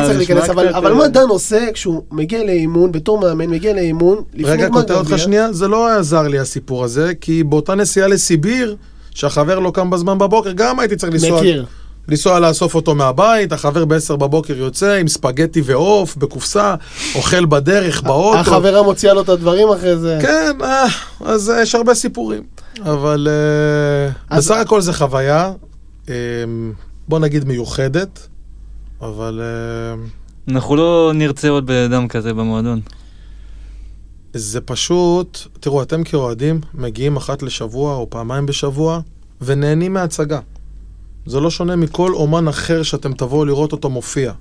Speaker 3: לא צריך להיכנס, אבל אבל
Speaker 4: אה,
Speaker 3: מה דן עושה כשהוא מגיע לאימון, בתור מאמן, מגיע לאימון, לפני
Speaker 5: רגע, קוטע אותך שנייה, זה לא עזר לי הסיפור הזה, כי באותה נסיעה לסיביר, שהחבר לא קם בזמן בבוקר, גם הייתי צריך לנסוע...
Speaker 3: מכיר.
Speaker 5: לנסוע לאסוף אותו מהבית, החבר ב-10 בבוקר יוצא עם ספגטי ועוף בקופסה, אוכל בדרך, באוטו.
Speaker 3: החברה מוציאה לו את הדברים אחרי זה.
Speaker 5: כן, אה, אז יש הרבה סיפורים. אבל אה,
Speaker 3: אז-
Speaker 5: בסך הכל זה חוויה, אה, בוא נגיד מיוחדת, אבל אה,
Speaker 4: אנחנו לא נרצה עוד בן אדם כזה במועדון.
Speaker 5: זה פשוט, תראו, אתם כאוהדים מגיעים אחת לשבוע או פעמיים בשבוע ונהנים מההצגה. זה לא שונה מכל אומן אחר שאתם תבואו לראות אותו מופיע.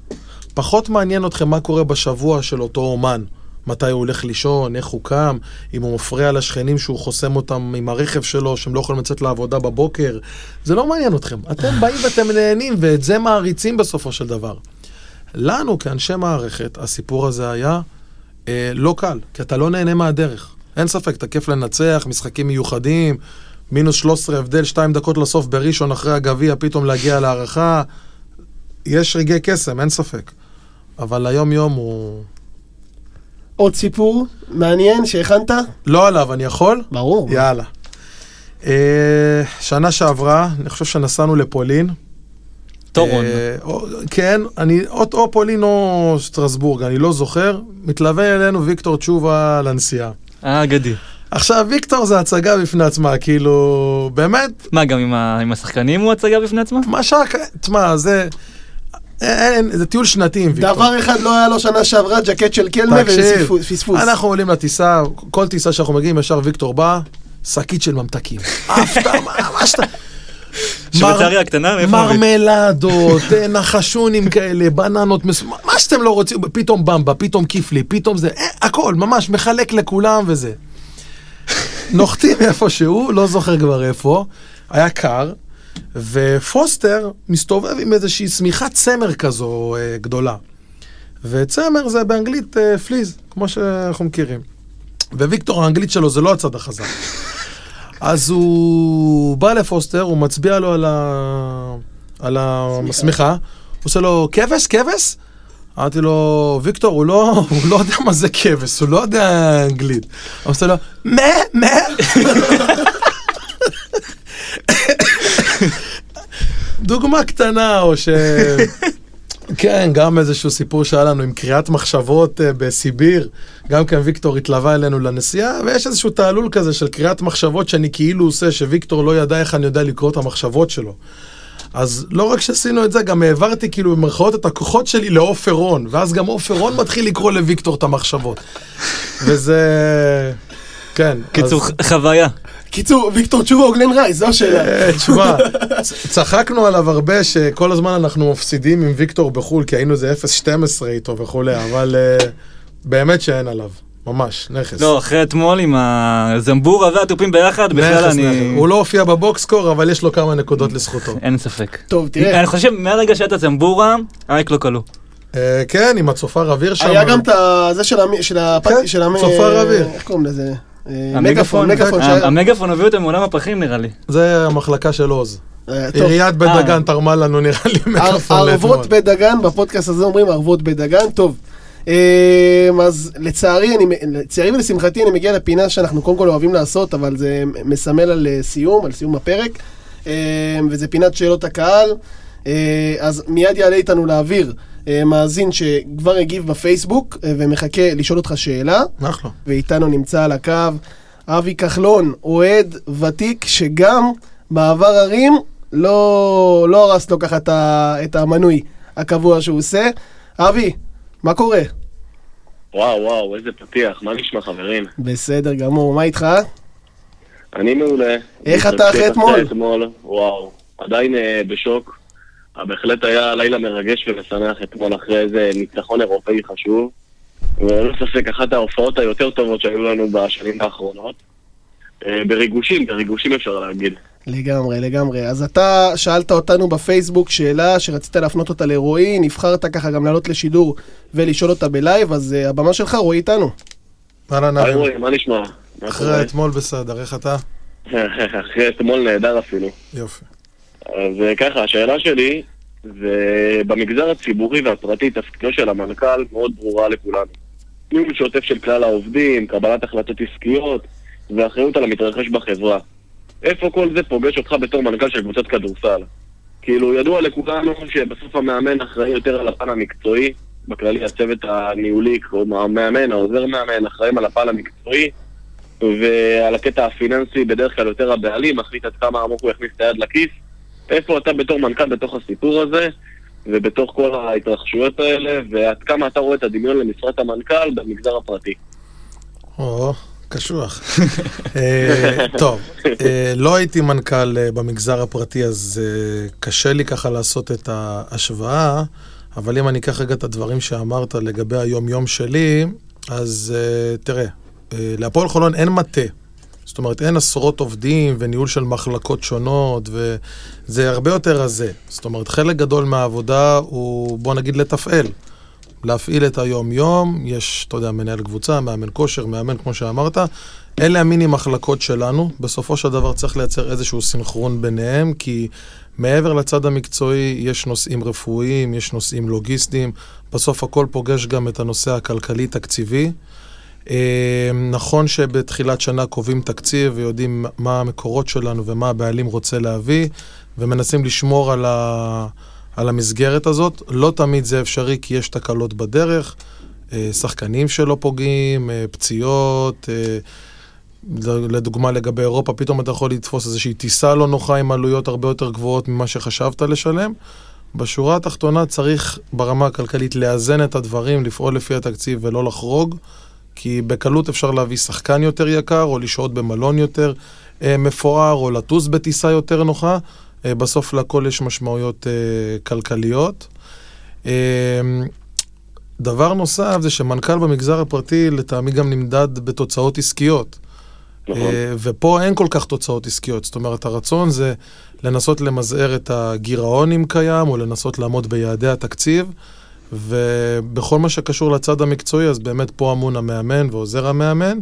Speaker 5: פחות מעניין אתכם מה קורה בשבוע של אותו אומן. מתי הוא הולך לישון, איך הוא קם, אם הוא מפריע לשכנים שהוא חוסם אותם עם הרכב שלו, שהם לא יכולים לצאת לעבודה בבוקר. זה לא מעניין אתכם. אתם באים ואתם נהנים, ואת זה מעריצים בסופו של דבר. לנו, כאנשי מערכת, הסיפור הזה היה אה, לא קל, כי אתה לא נהנה מהדרך. אין ספק, תקף לנצח, משחקים מיוחדים, מינוס 13 הבדל, 2 דקות לסוף בראשון אחרי הגביע, פתאום להגיע להערכה. יש רגעי קסם, אין ספק. אבל היום-יום הוא...
Speaker 3: עוד סיפור מעניין שהכנת?
Speaker 5: לא עליו, אני יכול?
Speaker 3: ברור.
Speaker 5: יאללה. אה, שנה שעברה, אני חושב שנסענו לפולין.
Speaker 4: טורון.
Speaker 5: אה, או- כן, אני, או, או פולין או סטרסבורג, אני לא זוכר. מתלווה אלינו ויקטור תשובה לנסיעה.
Speaker 4: אה, אגדי.
Speaker 5: עכשיו, ויקטור זה הצגה בפני עצמה, כאילו, באמת,
Speaker 4: מה, גם עם ה- עם השחקנים הוא הצגה בפני עצמה?
Speaker 5: מה שרק, תשמע, זה... אין, זה טיול שנתי עם ויקטור.
Speaker 3: דבר אחד לא היה לו שנה שעברה, ג'קט של קלמה
Speaker 5: תקשיב,
Speaker 3: ופספוס.
Speaker 5: אנחנו עולים לטיסה, כל טיסה שאנחנו מגיעים, ישר ויקטור בא, שקית של ממתקים. הפתעה, מה שאתה...
Speaker 4: שוויצריה הקטנה, מאיפה?
Speaker 5: מרמלדות, נחשונים כאלה, בננות, מה שאתם לא רוצים, פתאום במבה, פתאום כיפלי, פתאום זה, אה, הכל, ממש, מחלק לכולם וזה. נוחתים איפשהו, לא זוכר כבר איפה, היה קר, ופוסטר מסתובב עם איזושהי שמיכת צמר כזו אה, גדולה. וצמר זה באנגלית אה, פליז, כמו שאנחנו מכירים. וויקטור, האנגלית שלו זה לא הצד החזק. אז הוא בא לפוסטר, הוא מצביע לו על, ה... על השמיכה, הוא עושה לו, כבש, כבש? אמרתי לו, ויקטור, הוא לא, הוא לא יודע מה זה כבש, הוא לא יודע אנגלית. הוא עושה לו, מה, מה? דוגמה קטנה, או ש... כן, גם איזשהו סיפור שהיה לנו עם קריאת מחשבות אה, בסיביר. גם כן ויקטור התלווה אלינו לנסיעה, ויש איזשהו תעלול כזה של קריאת מחשבות שאני כאילו עושה, שוויקטור לא ידע איך אני יודע לקרוא את המחשבות שלו. אז לא רק שעשינו את זה, גם העברתי כאילו במרכאות את הכוחות שלי לעופר רון, ואז גם עופר רון מתחיל לקרוא לוויקטור את המחשבות. וזה... כן.
Speaker 4: קיצור,
Speaker 5: אז-
Speaker 4: חוויה.
Speaker 3: קיצור, ויקטור תשובה או גלן רייס, זו השאלה.
Speaker 5: אה, תשמע, צחקנו עליו הרבה שכל הזמן אנחנו מפסידים עם ויקטור בחו"ל, כי היינו איזה 0-12 איתו וכולי, אבל אה, באמת שאין עליו, ממש, נכס.
Speaker 4: לא, אחרי אתמול עם הזמבורה והתופים ביחד, בכלל
Speaker 5: נכס,
Speaker 4: אני...
Speaker 5: נכס. הוא לא הופיע בבוקסקור, אבל יש לו כמה נקודות לזכותו.
Speaker 4: אין ספק.
Speaker 3: טוב, תראה,
Speaker 4: אני חושב, מהרגע שהיה את הזמבורה, אייק לא כלוא.
Speaker 5: אה, כן, עם הצופר אוויר שם.
Speaker 3: היה גם את זה של המ- של הפ...
Speaker 5: כן,
Speaker 3: של המ...
Speaker 5: צופר אוויר.
Speaker 3: איך קוראים לזה? אה,
Speaker 4: המגפון,
Speaker 3: מגפון,
Speaker 4: ה-
Speaker 3: שהיה-
Speaker 4: המגפון הביא אותם מעולם הפחים נראה לי.
Speaker 5: זה המחלקה של עוז.
Speaker 3: אה.
Speaker 5: עיריית בית
Speaker 4: אה.
Speaker 5: דגן תרמה לנו נראה לי
Speaker 3: ער-
Speaker 5: מיקרופון
Speaker 3: ערבות
Speaker 5: לאתמול.
Speaker 3: בית דגן, בפודקאסט הזה אומרים ערבות בית דגן, טוב. אה, אז לצערי, אני, לצערי ולשמחתי אני מגיע לפינה שאנחנו קודם כל אוהבים לעשות, אבל זה מסמל על אה, סיום, על סיום הפרק, אה, וזה פינת שאלות הקהל. אה, אז מיד יעלה איתנו לאוויר אה, מאזין שכבר הגיב בפייסבוק אה, ומחכה לשאול אותך שאלה.
Speaker 5: אחלה.
Speaker 3: ואיתנו נמצא על הקו אבי כחלון, אוהד ותיק שגם בעבר הרים לא, לא הרס לו ככה את המנוי הקבוע שהוא עושה. אבי, מה קורה?
Speaker 6: וואו, וואו, איזה פתיח, מה נשמע חברים?
Speaker 3: בסדר גמור, מה איתך?
Speaker 6: אני מעולה.
Speaker 3: איך אתה אחרי אתמול?
Speaker 6: אתמול? וואו, עדיין אה, בשוק. אה, בהחלט היה לילה מרגש ומשמח אתמול אחרי איזה ניצחון אירופאי חשוב. וללא ספק אחת ההופעות היותר טובות שהיו לנו בשנים האחרונות. אה, בריגושים, בריגושים אפשר להגיד.
Speaker 3: לגמרי, לגמרי. אז אתה שאלת אותנו בפייסבוק שאלה שרצית להפנות אותה לרועי, נבחרת ככה גם לעלות לשידור ולשאול אותה בלייב, אז uh, הבמה שלך, רועי איתנו.
Speaker 5: אהלן,
Speaker 6: היי
Speaker 5: אהלן.
Speaker 6: רועי, מה נשמע?
Speaker 5: אחרי? אתמול בסדר, איך אתה?
Speaker 6: אחרי אתמול נהדר אפילו.
Speaker 5: יופי.
Speaker 6: אז אה, ככה, השאלה שלי, זה במגזר הציבורי והפרטי, תפקידו של המנכ"ל מאוד ברורה לכולנו. ניהול שוטף של כלל העובדים, קבלת החלטות עסקיות, ואחריות על המתרחש בחברה. איפה כל זה פוגש אותך בתור מנכ"ל של קבוצת כדורסל? כאילו, ידוע לכולנו שבסוף המאמן אחראי יותר על הפן המקצועי, בכללי הצוות הניהולי, המאמן, העוזר מאמן, אחראים על הפן המקצועי, ועל הקטע הפיננסי בדרך כלל יותר הבעלים, מחליט עד כמה עמוק הוא יכניס את היד לכיס. איפה אתה בתור מנכ"ל בתוך הסיפור הזה, ובתוך כל ההתרחשויות האלה, ועד כמה אתה רואה את הדמיון למשרת המנכ"ל במגזר הפרטי.
Speaker 5: או, קשוח. אה, טוב, אה, לא הייתי מנכ"ל אה, במגזר הפרטי, אז קשה לי ככה לעשות את ההשוואה, אבל אם אני אקח רגע את הדברים שאמרת לגבי היום-יום שלי, אז אה, תראה, אה, להפועל חולון אין מטה. זאת אומרת, אין עשרות עובדים וניהול של מחלקות שונות, וזה הרבה יותר רזה. זאת אומרת, חלק גדול מהעבודה הוא, בוא נגיד, לתפעל. להפעיל את היום-יום, יש, אתה יודע, מנהל קבוצה, מאמן כושר, מאמן, כמו שאמרת. אלה המיני מחלקות שלנו. בסופו של דבר צריך לייצר איזשהו סינכרון ביניהם, כי מעבר לצד המקצועי, יש נושאים רפואיים, יש נושאים לוגיסטיים, בסוף הכל פוגש גם את הנושא הכלכלי-תקציבי. אה, נכון שבתחילת שנה קובעים תקציב ויודעים מה המקורות שלנו ומה הבעלים רוצה להביא, ומנסים לשמור על, ה... על המסגרת הזאת. לא תמיד זה אפשרי כי יש תקלות בדרך, אה, שחקנים שלא פוגעים, אה, פציעות. אה, לדוגמה לגבי אירופה, פתאום אתה יכול לתפוס איזושהי טיסה לא נוחה עם עלויות הרבה יותר גבוהות ממה שחשבת לשלם. בשורה התחתונה צריך ברמה הכלכלית לאזן את הדברים, לפעול לפי התקציב ולא לחרוג, כי בקלות אפשר להביא שחקן יותר יקר, או לשהות במלון יותר אה, מפואר, או לטוס בטיסה יותר נוחה. אה, בסוף לכל יש משמעויות אה, כלכליות. אה, דבר נוסף זה שמנכ"ל במגזר הפרטי לטעמי גם נמדד בתוצאות עסקיות.
Speaker 6: נכון.
Speaker 5: אה, ופה אין כל כך תוצאות עסקיות. זאת אומרת, הרצון זה לנסות למזער את הגירעון אם קיים, או לנסות לעמוד ביעדי התקציב. ובכל מה שקשור לצד המקצועי, אז באמת פה אמון המאמן ועוזר המאמן.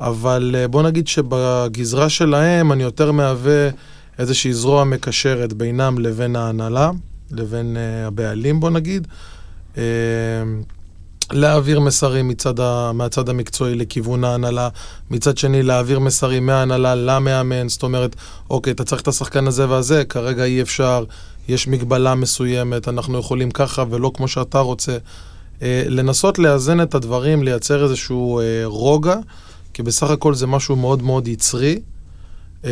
Speaker 5: אבל אה, בוא נגיד שבגזרה שלהם אני יותר מהווה איזושהי זרוע מקשרת בינם לבין ההנהלה, לבין uh, הבעלים בוא נגיד. להעביר מסרים מצד ה, מהצד המקצועי לכיוון ההנהלה, מצד שני להעביר מסרים מההנהלה למאמן, זאת אומרת, אוקיי, אתה צריך את השחקן הזה והזה, כרגע אי אפשר, יש מגבלה מסוימת, אנחנו יכולים ככה ולא כמו שאתה רוצה. אה, לנסות לאזן את הדברים, לייצר איזשהו אה, רוגע, כי בסך הכל זה משהו מאוד מאוד יצרי. אה,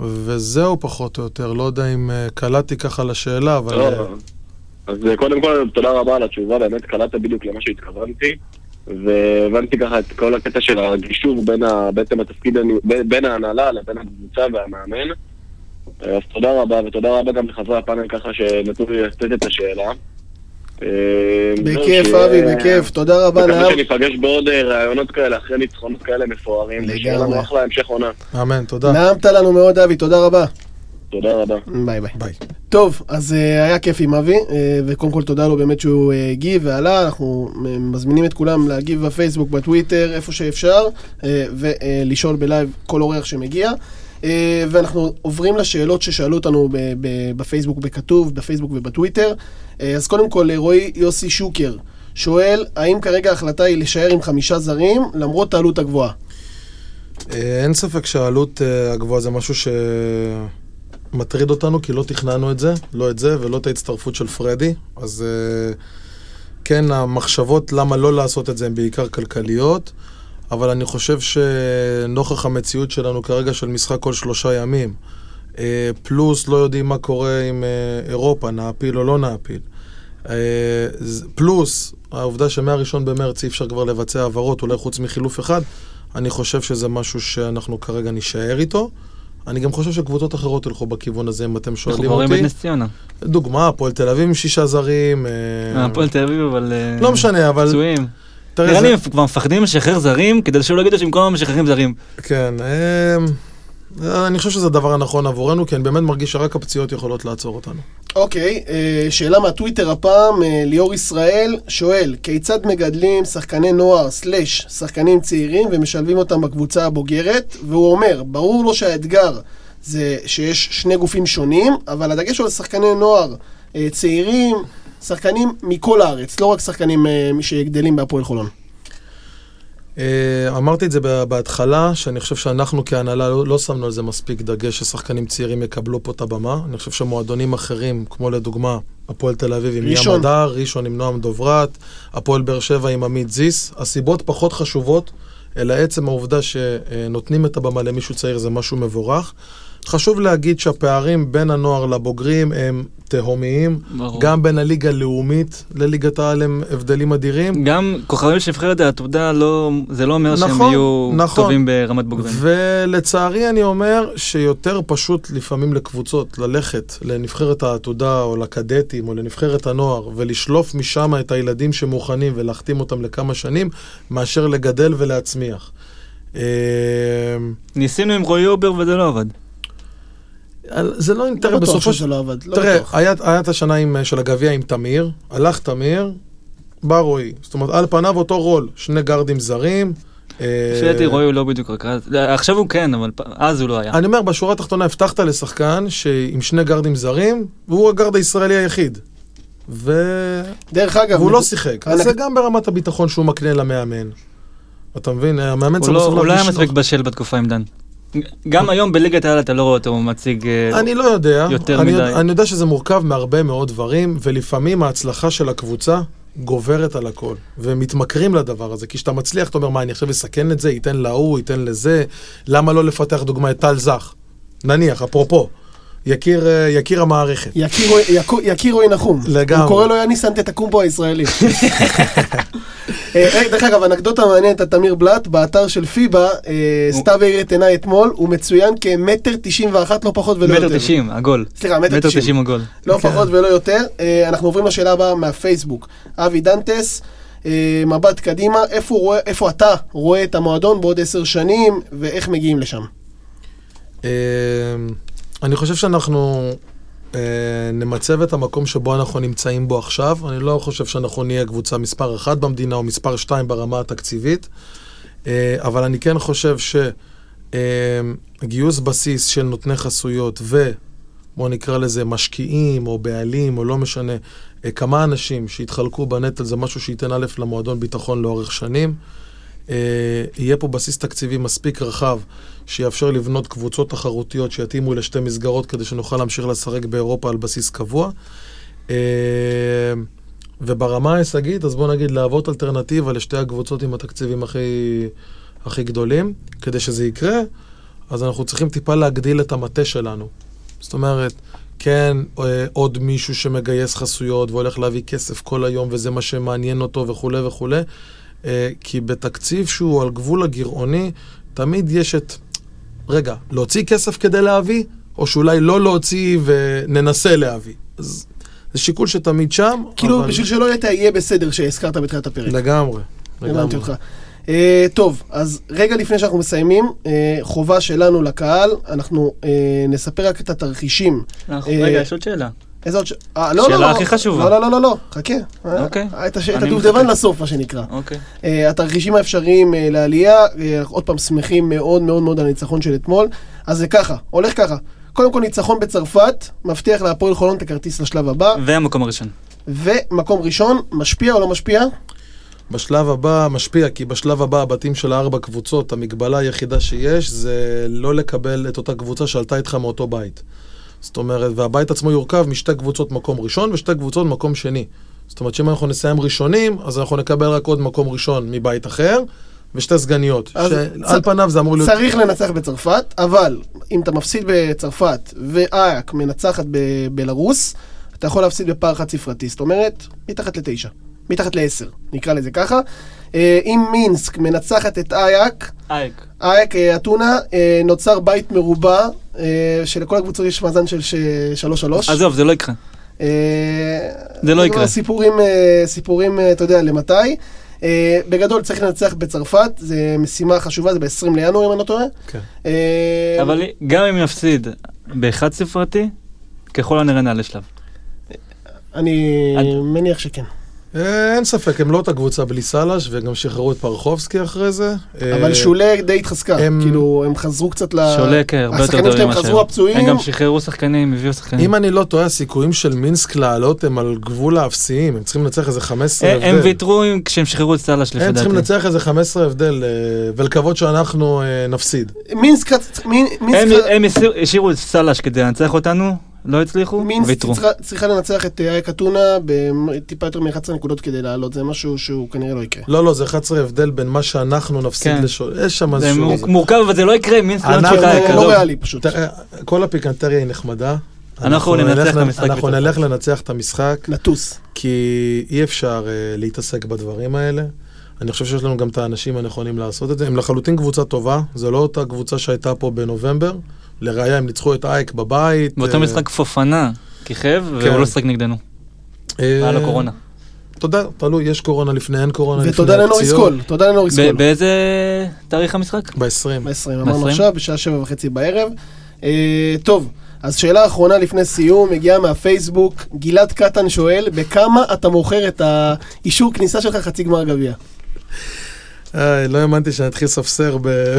Speaker 5: וזהו פחות או יותר, לא יודע אם אה, קלעתי ככה לשאלה, אבל...
Speaker 6: אז אה, קודם כל, תודה רבה על התשובה, באמת קלטת בדיוק למה שהתכוונתי, והבנתי ככה את כל הקטע של הגישור בין ה, בעצם התפקיד, בין ההנהלה לבין הקבוצה והמאמן. אה, אז תודה רבה, ותודה רבה גם לחברי הפאנל ככה שנתנו לי לתת את השאלה. אה,
Speaker 3: בכיף,
Speaker 6: שיהיה-
Speaker 3: אבי, בכיף. תודה רבה,
Speaker 6: מקווה
Speaker 3: נעם.
Speaker 6: שניפגש בעוד ראיונות כאלה, אחרי ניצחונות כאלה מפוארים.
Speaker 3: לגמרי.
Speaker 6: לנו אחלה המשך עונה.
Speaker 5: אמן, תודה.
Speaker 3: נעמת לנו מאוד, אבי, תודה רבה.
Speaker 6: תודה רבה.
Speaker 3: ביי ביי.
Speaker 5: ביי.
Speaker 3: טוב, אז אה, היה כיף עם אבי, אה, וקודם כל תודה לו באמת שהוא uh, הגיב ועלה, אנחנו uh, מזמינים את כולם להגיב בפייסבוק, בטוויטר, איפה שאפשר, אה, ולשאול בלייב כל אורח שמגיע. אה, ואנחנו עוברים לשאלות ששאלו אותנו ב- ב- בפייסבוק בכתוב, בפייסבוק ובטוויטר. אה, אז קודם כל, אה, רועי יוסי שוקר שואל, האם כרגע ההחלטה היא להישאר עם חמישה זרים, למרות העלות הגבוהה?
Speaker 5: אין ספק שהעלות הגבוהה זה משהו שמטריד אותנו, כי לא תכננו את זה, לא את זה ולא את ההצטרפות של פרדי. אז אה, כן, המחשבות למה לא לעשות את זה הן בעיקר כלכליות, אבל אני חושב שנוכח המציאות שלנו כרגע של משחק כל שלושה ימים, אה, פלוס לא יודעים מה קורה עם אה, אירופה, נעפיל או לא נעפיל. פלוס העובדה שמהראשון במרץ אי אפשר כבר לבצע העברות, אולי חוץ מחילוף אחד, אני חושב שזה משהו שאנחנו כרגע נישאר איתו. אני גם חושב שקבוצות אחרות ילכו בכיוון הזה, אם אתם
Speaker 4: אנחנו
Speaker 5: שואלים
Speaker 4: כבר רואים את
Speaker 5: אותי.
Speaker 4: נס ציונה.
Speaker 5: דוגמה, הפועל תל אביב עם שישה זרים. אה,
Speaker 4: הפועל תל אביב, אבל... אה,
Speaker 5: לא משנה, אבל...
Speaker 4: פצועים. נראה לי הם כבר מפחדים לשחרר זרים, כדי שלא יגידו שהם כל הזמן משחררים זרים.
Speaker 5: כן, אה, אני חושב שזה הדבר הנכון עבורנו, כי אני באמת מרגיש שרק הפציעות יכולות לעצור אותנו.
Speaker 3: אוקיי, אה, שאלה מהטוויטר הפעם, אה, ליאור ישראל שואל, כיצד מגדלים שחקני נוער סלאש שחקנים צעירים ומשלבים אותם בקבוצה הבוגרת? והוא אומר, ברור לו שהאתגר זה שיש שני גופים שונים, אבל הדגש הוא על שחקני נוער אה, צעירים, שחקנים מכל הארץ, לא רק שחקנים שגדלים בהפועל חולון.
Speaker 5: אה, אמרתי את זה בהתחלה, שאני חושב שאנחנו כהנהלה לא, לא שמנו על זה מספיק דגש ששחקנים צעירים יקבלו פה את הבמה. אני חושב שמועדונים אחרים, כמו לדוגמה הפועל תל אביב עם ים. הדר, ראשון עם נועם דוברת, הפועל באר שבע עם עמית זיס, הסיבות פחות חשובות, אלא עצם העובדה שנותנים את הבמה למישהו צעיר זה משהו מבורך. חשוב להגיד שהפערים בין הנוער לבוגרים הם תהומיים,
Speaker 4: ברור.
Speaker 5: גם בין הליגה הלאומית לליגת העל הם הבדלים אדירים.
Speaker 4: גם כוכבים של נבחרת העתודה, לא- זה לא אומר שהם
Speaker 5: נכון,
Speaker 4: יהיו
Speaker 5: נכון.
Speaker 4: טובים ברמת בוגרים.
Speaker 5: ולצערי אני אומר שיותר פשוט לפעמים לקבוצות ללכת לנבחרת העתודה או לקדטים או לנבחרת הנוער ולשלוף משם את הילדים שמוכנים ולהחתים אותם לכמה שנים מאשר לגדל ולהצמיח. אה,
Speaker 4: ניסינו עם רועי אובר וזה לא עבד.
Speaker 5: זה לא,
Speaker 3: לא
Speaker 5: תראה,
Speaker 3: בטוח
Speaker 5: בסופו
Speaker 3: שזה לא עבד, לא
Speaker 5: תראה,
Speaker 3: בטוח.
Speaker 5: היה, היה את השנה עם, של הגביע עם תמיר, הלך תמיר, בא רועי. זאת אומרת, על פניו אותו רול, שני גארדים זרים, אה,
Speaker 4: לפי דעתי רועי הוא לא בדיוק רכז, לא, עכשיו הוא כן, אבל אז הוא לא היה.
Speaker 5: אני אומר, בשורה התחתונה הבטחת לשחקן שעם שני גארדים זרים, והוא הגארד הישראלי היחיד. ו-
Speaker 3: דרך אגב,
Speaker 5: והוא לא שיחק. אז זה גם ברמת הביטחון שהוא מקנה למאמן. אתה מבין? המאמן צריך
Speaker 4: לא-
Speaker 5: בסוף
Speaker 4: הוא לא היה
Speaker 5: להרגיש
Speaker 4: מספיק. בשל בתקופה עם דן. גם היום בליגת העל אתה לא רואה אותו מציג... אה,
Speaker 5: אני לא יודע.
Speaker 4: יותר
Speaker 5: אני,
Speaker 4: מדי.
Speaker 5: יודע- אני יודע שזה מורכב מהרבה מאוד דברים, ולפעמים ההצלחה של הקבוצה גוברת על הכל. ומתמכרים לדבר הזה, כי כשאתה מצליח, אתה אומר, מה, אני עכשיו אסכן את זה, ייתן להוא, ייתן לזה, למה לא לפתח דוגמא את טל זך? נניח, אפרופו, יקיר, אה, יקיר המערכת.
Speaker 3: יקיר רועי- יקו- יקיר רועי נחום.
Speaker 5: לגמרי.
Speaker 3: הוא קורא לו יאני סנטטקומפו הישראלי. אה, דרך אגב, אנקדוטה מעניינת על תמיר בלאט, באתר של פיבה, אה, סתיו העיר את עיניי אתמול, הוא מצוין כמטר תשעים ואחת, לא פחות ולא יותר.
Speaker 4: מטר תשעים, עגול.
Speaker 3: סליחה, מטר תשעים.
Speaker 4: עגול.
Speaker 3: לא
Speaker 5: כן.
Speaker 3: פחות ולא יותר. אה, אנחנו עוברים לשאלה הבאה מהפייסבוק. אבי דנטס, אה, מבט קדימה, איפה, הוא רואה, איפה אתה רואה את המועדון בעוד עשר שנים, ואיך מגיעים לשם?
Speaker 5: אה, אני חושב שאנחנו אה, נמצב את המקום שבו אנחנו נמצאים בו עכשיו. אני לא חושב שאנחנו נהיה קבוצה מספר אחת במדינה או מספר שתיים ברמה התקציבית, אה, אבל אני כן חושב שגיוס בסיס של נותני חסויות ו... בואו נקרא לזה משקיעים או בעלים או לא משנה, אה, כמה אנשים שיתחלקו בנטל זה משהו שייתן א' למועדון ביטחון לאורך שנים. אה, יהיה פה בסיס תקציבי מספיק רחב שיאפשר לבנות קבוצות תחרותיות שיתאימו לשתי מסגרות כדי שנוכל להמשיך לשחק באירופה על בסיס קבוע. אה, וברמה ההישגית, אז בואו נגיד להוות אלטרנטיבה לשתי הקבוצות עם התקציבים הכי, הכי גדולים. כדי שזה יקרה, אז אנחנו צריכים טיפה להגדיל את המטה שלנו. זאת אומרת, כן, אה, עוד מישהו שמגייס חסויות והולך להביא כסף כל היום וזה מה שמעניין אותו וכולי וכולי, כי בתקציב שהוא על גבול הגרעוני, תמיד יש את, רגע, להוציא כסף כדי להביא, או שאולי לא להוציא וננסה להביא. אז זה שיקול שתמיד שם,
Speaker 3: כאילו,
Speaker 5: אבל-
Speaker 3: בשביל שלא יהיה את היהיה בסדר שהזכרת בתחילת הפרק.
Speaker 5: לגמרי.
Speaker 3: הבנתי
Speaker 5: לגמרי.
Speaker 3: אותך. Uh, טוב, אז רגע לפני שאנחנו מסיימים, uh, חובה שלנו לקהל, אנחנו uh, נספר רק את התרחישים.
Speaker 4: אנחנו-
Speaker 3: אה,
Speaker 4: רגע, יש עוד שאלה.
Speaker 3: איזה עוד ש... אה, לא,
Speaker 4: שאלה
Speaker 3: לא, לא.
Speaker 4: הכי חשובה.
Speaker 3: לא, לא, לא, לא, לא, חכה.
Speaker 4: אוקיי.
Speaker 3: אה, את הש- את הדובדבן. לסוף, מה שנקרא.
Speaker 4: אוקיי.
Speaker 3: Uh, התרחישים האפשריים uh, לעלייה, uh, עוד פעם שמחים מאוד מאוד מאוד על הניצחון של אתמול. אז זה ככה, הולך ככה. קודם כל ניצחון בצרפת, מבטיח להפועל חולון את הכרטיס לשלב הבא,
Speaker 4: והמקום הראשון.
Speaker 3: ומקום ראשון, משפיע או לא משפיע?
Speaker 5: בשלב הבא משפיע, כי בשלב הבא הבתים של הארבע קבוצות, המגבלה היחידה שיש זה לא לקבל את אותה קבוצה שעלתה איתך מאותו בית. זאת אומרת, והבית עצמו יורכב משתי קבוצות מקום ראשון ושתי קבוצות מקום שני. זאת אומרת שאם אנחנו נסיים ראשונים, אז אנחנו נקבל רק עוד מקום ראשון מבית אחר, ושתי סגניות. שעל
Speaker 3: צ-
Speaker 5: פניו זה אמור להיות...
Speaker 3: צריך לנצח בצרפת, אבל אם אתה מפסיד בצרפת ואייק מנצחת בבלארוס, אתה יכול להפסיד בפער חד ספרתי, זאת אומרת, מתחת לתשע, מתחת לעשר, נקרא לזה ככה. אה, אם מינסק מנצחת את אייק,
Speaker 4: אייק.
Speaker 3: אייק אה, אתונה, אה, נוצר בית מרובע, שלכל הקבוצות יש מאזן של ש- שלוש שלוש.
Speaker 4: עזוב, זה לא יקרה. זה לא יקרה.
Speaker 3: סיפורים, סיפורים, אתה יודע, למתי. בגדול צריך לנצח בצרפת, זה משימה חשובה, זה ב-20 לינואר אם אני לא טועה.
Speaker 5: כן.
Speaker 4: אבל גם אם יפסיד באחד ספרתי, ככל הנראה נעלה שלב.
Speaker 3: אני
Speaker 4: עד-
Speaker 3: מניח שכן.
Speaker 5: אה, אין ספק, הם לא אותה קבוצה בלי סלאש, וגם שחררו את פרחובסקי אחרי זה.
Speaker 3: אבל
Speaker 5: אה,
Speaker 3: שולה די התחזקה,
Speaker 5: הם-
Speaker 3: כאילו, הם חזרו קצת ל...
Speaker 4: שעולה כן, הרבה יותר
Speaker 3: השחקנים
Speaker 4: גדול
Speaker 3: שלהם
Speaker 4: ממה
Speaker 3: חזרו. הפצועים.
Speaker 4: הם גם שחררו שחקנים, הביאו שחקנים.
Speaker 5: אם אני לא טועה, הסיכויים של מינסק לעלות הם על גבול האפסיים, הם צריכים לנצח איזה 15
Speaker 4: הם-
Speaker 5: הבדל.
Speaker 4: הם ויתרו כשהם שחררו את סלאש לפי
Speaker 5: הם צריכים
Speaker 4: דעתי.
Speaker 5: לנצח איזה 15 הבדל, אה, ולקוות שאנחנו אה, נפסיד.
Speaker 3: מינסק,
Speaker 4: הם
Speaker 3: מינסק,
Speaker 4: הם הסיר- השאירו את סלאש כדי לנצח אותנו, לא הצליחו, ויתרו.
Speaker 3: צריכה- צריכה לנצח את אייק אתונה בטיפה יותר מ-11 נקודות כדי לעלות, זה משהו שהוא כנראה לא יקרה.
Speaker 5: לא, לא, זה 11 הבדל בין מה שאנחנו נפסיד
Speaker 4: כן.
Speaker 5: לשול. יש שם
Speaker 4: זה
Speaker 5: איזשהו...
Speaker 4: מור- מורכב, אבל זה לא יקרה, מינסק לא
Speaker 5: אנחנו-
Speaker 4: נצחו את
Speaker 3: זה
Speaker 4: האייק,
Speaker 3: לא. ריאלי פשוט.
Speaker 5: כל הפיקנטריה היא נחמדה.
Speaker 4: אנחנו ננצח
Speaker 5: נלך
Speaker 4: את המשחק
Speaker 5: אנחנו. נלך לנצח את המשחק,
Speaker 3: לטוס.
Speaker 5: כי אי אפשר אה, להתעסק בדברים האלה. אני חושב שיש לנו גם את האנשים הנכונים לעשות את זה. הם לחלוטין קבוצה טובה, זו לא אותה קבוצה שהייתה פה בנובמבר. לראיה, הם ניצחו את אייק בבית.
Speaker 4: באותו
Speaker 5: אה,
Speaker 4: משחק פופנה, כיכב,
Speaker 5: כן.
Speaker 4: והוא לא שיחק נגדנו.
Speaker 5: אה,
Speaker 4: היה לו קורונה.
Speaker 5: תודה, תלוי, יש קורונה לפני, אין קורונה לפני.
Speaker 3: ותודה לנוריס. קול, תודה לנוריס קול.
Speaker 4: באיזה תאריך המשחק?
Speaker 5: ב-20.
Speaker 3: ב-20, אמרנו
Speaker 4: ב-20?
Speaker 3: עכשיו, בשעה שבע וחצי בערב. אה, טוב, אז שאלה אחרונה לפני סיום, מגיעה מהפייסבוק. גלעד קטן שואל, בכמה אתה מוכר את האישור כניסה שלך חצי גמר גביע?
Speaker 5: איי, לא האמנתי שאני אתחיל לספסר ב...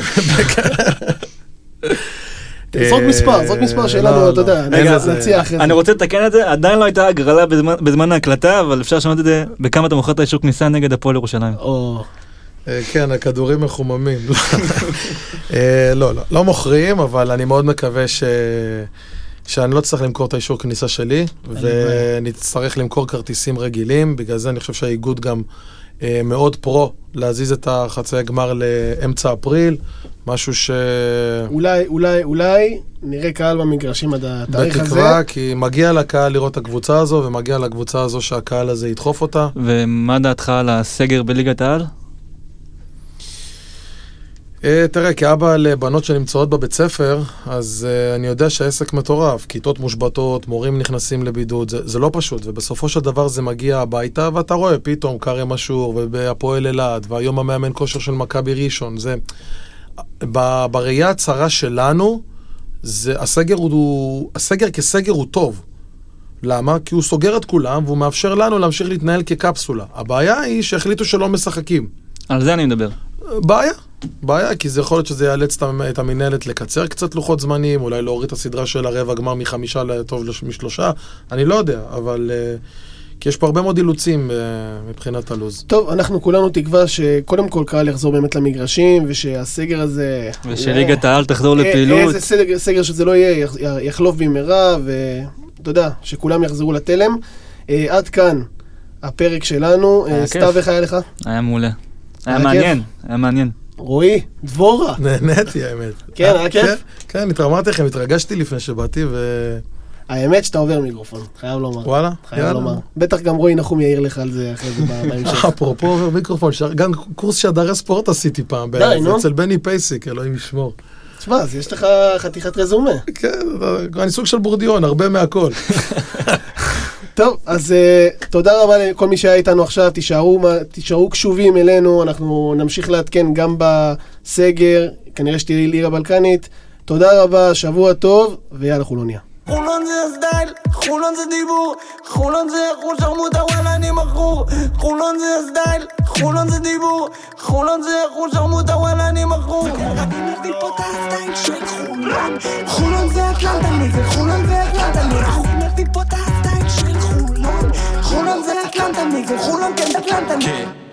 Speaker 3: זרוק מספר, זרוק מספר שיהיה לנו,
Speaker 5: לא,
Speaker 3: אתה יודע,
Speaker 5: לא.
Speaker 3: נציע אחרי זה.
Speaker 4: אני רוצה לתקן את זה, עדיין לא הייתה הגרלה בזמן- ההקלטה, אבל אפשר לשנות את זה בכמה אתה מוכר את האישור כניסה נגד הפועל ירושלים.
Speaker 5: אה, כן, הכדורים מחוממים. אה, לא, לא, לא מוכרים, אבל אני מאוד מקווה ש... שאני לא צריך למכור את האישור כניסה שלי, ונצטרך למכור כרטיסים רגילים, בגלל זה אני חושב שהאיגוד גם אה, מאוד פרו להזיז את החצאי גמר לאמצע אפריל, משהו ש...
Speaker 3: אולי, אולי, אולי נראה קהל במגרשים עד התאריך הזה.
Speaker 5: בתקווה, כי מגיע לקהל לראות את הקבוצה הזו, ומגיע לקבוצה הזו שהקהל הזה ידחוף אותה.
Speaker 4: ומה דעתך על הסגר בליגת העל?
Speaker 5: אה, תראה, כאבא לבנות שנמצאות בבית ספר, אז uh, אני יודע שהעסק מטורף. כיתות מושבתות, מורים נכנסים לבידוד, זה, זה לא פשוט, ובסופו של דבר זה מגיע הביתה, ואתה רואה פתאום כרם אשור, ובהפועל אילת, והיום המאמן כושר של מכבי ראשון, זה... ב- בראייה הצרה שלנו, זה, הסגר הוא... הסגר כסגר הוא טוב. למה? כי הוא סוגר את כולם, והוא מאפשר לנו להמשיך להתנהל כקפסולה. הבעיה היא שהחליטו שלא משחקים.
Speaker 4: על זה אני מדבר.
Speaker 5: בעיה, בעיה, כי זה יכול להיות שזה יאלץ את המ- את המינהלת לקצר קצת לוחות זמנים, אולי להוריד את הסדרה של הרבע גמר מחמישה לטוב משלושה, אני לא יודע, אבל... אה, כי יש פה הרבה מאוד אילוצים אה, מבחינת הלו"ז.
Speaker 3: טוב, אנחנו כולנו תקווה שקודם כל קהל יחזור באמת למגרשים, ושהסגר הזה...
Speaker 4: ושליגת העל תחזור
Speaker 3: אה,
Speaker 4: לפעילות.
Speaker 3: איזה סגר, סגר שזה לא יהיה, יח- יחלוף במהרה, ואתה יודע, שכולם יחזרו לתלם. אה, עד כאן הפרק שלנו. אה. סתיו, איך היה לך?
Speaker 4: היה מעולה. היה מעניין, היה מעניין.
Speaker 3: רועי, דבורה.
Speaker 5: נהניתי, האמת.
Speaker 3: כן, היה כיף?
Speaker 5: כן, כן, התרמתי לכם, התרגשתי לפני שבאתי, ו...
Speaker 3: האמת שאתה עובר מיקרופון, חייב לומר.
Speaker 5: וואלה,
Speaker 3: חייב. לומר. בטח גם רועי נחום יעיר לך על זה אחרי זה בהמשך.
Speaker 5: אפרופו עובר מיקרופון, גם קורס שדרי ספורט עשיתי פעם. אצל בני פייסיק, אלוהים ישמור.
Speaker 3: תשמע, אז יש לך חתיכת רזומה.
Speaker 5: כן, אני סוג של בורדיון, הרבה מהכל.
Speaker 3: טוב, אז uh, תודה רבה לכל מי שהיה איתנו עכשיו, תישארו, תישארו קשובים אלינו, אנחנו נמשיך לעדכן גם בסגר, כנראה שתהיה ליגה בלקנית. תודה רבה, שבוע טוב, ויאללה חולוניה.
Speaker 2: חולון זה הסטייל, חולון זה דיבור, חולון זה אחוז שרמוטה וואלה אני מכור חולון זה הסטייל, חולון זה דיבור, חולון זה אחוז שרמוטה וואלה אני מכור אני מביא פה את הסטייל של חולון חולון זה אטלנטה נגד חולון זה אטלנטה נגד אני מביא פה את הסטייל של חולון חולון זה אטלנטה נגד חולון כן אטלנטה נגד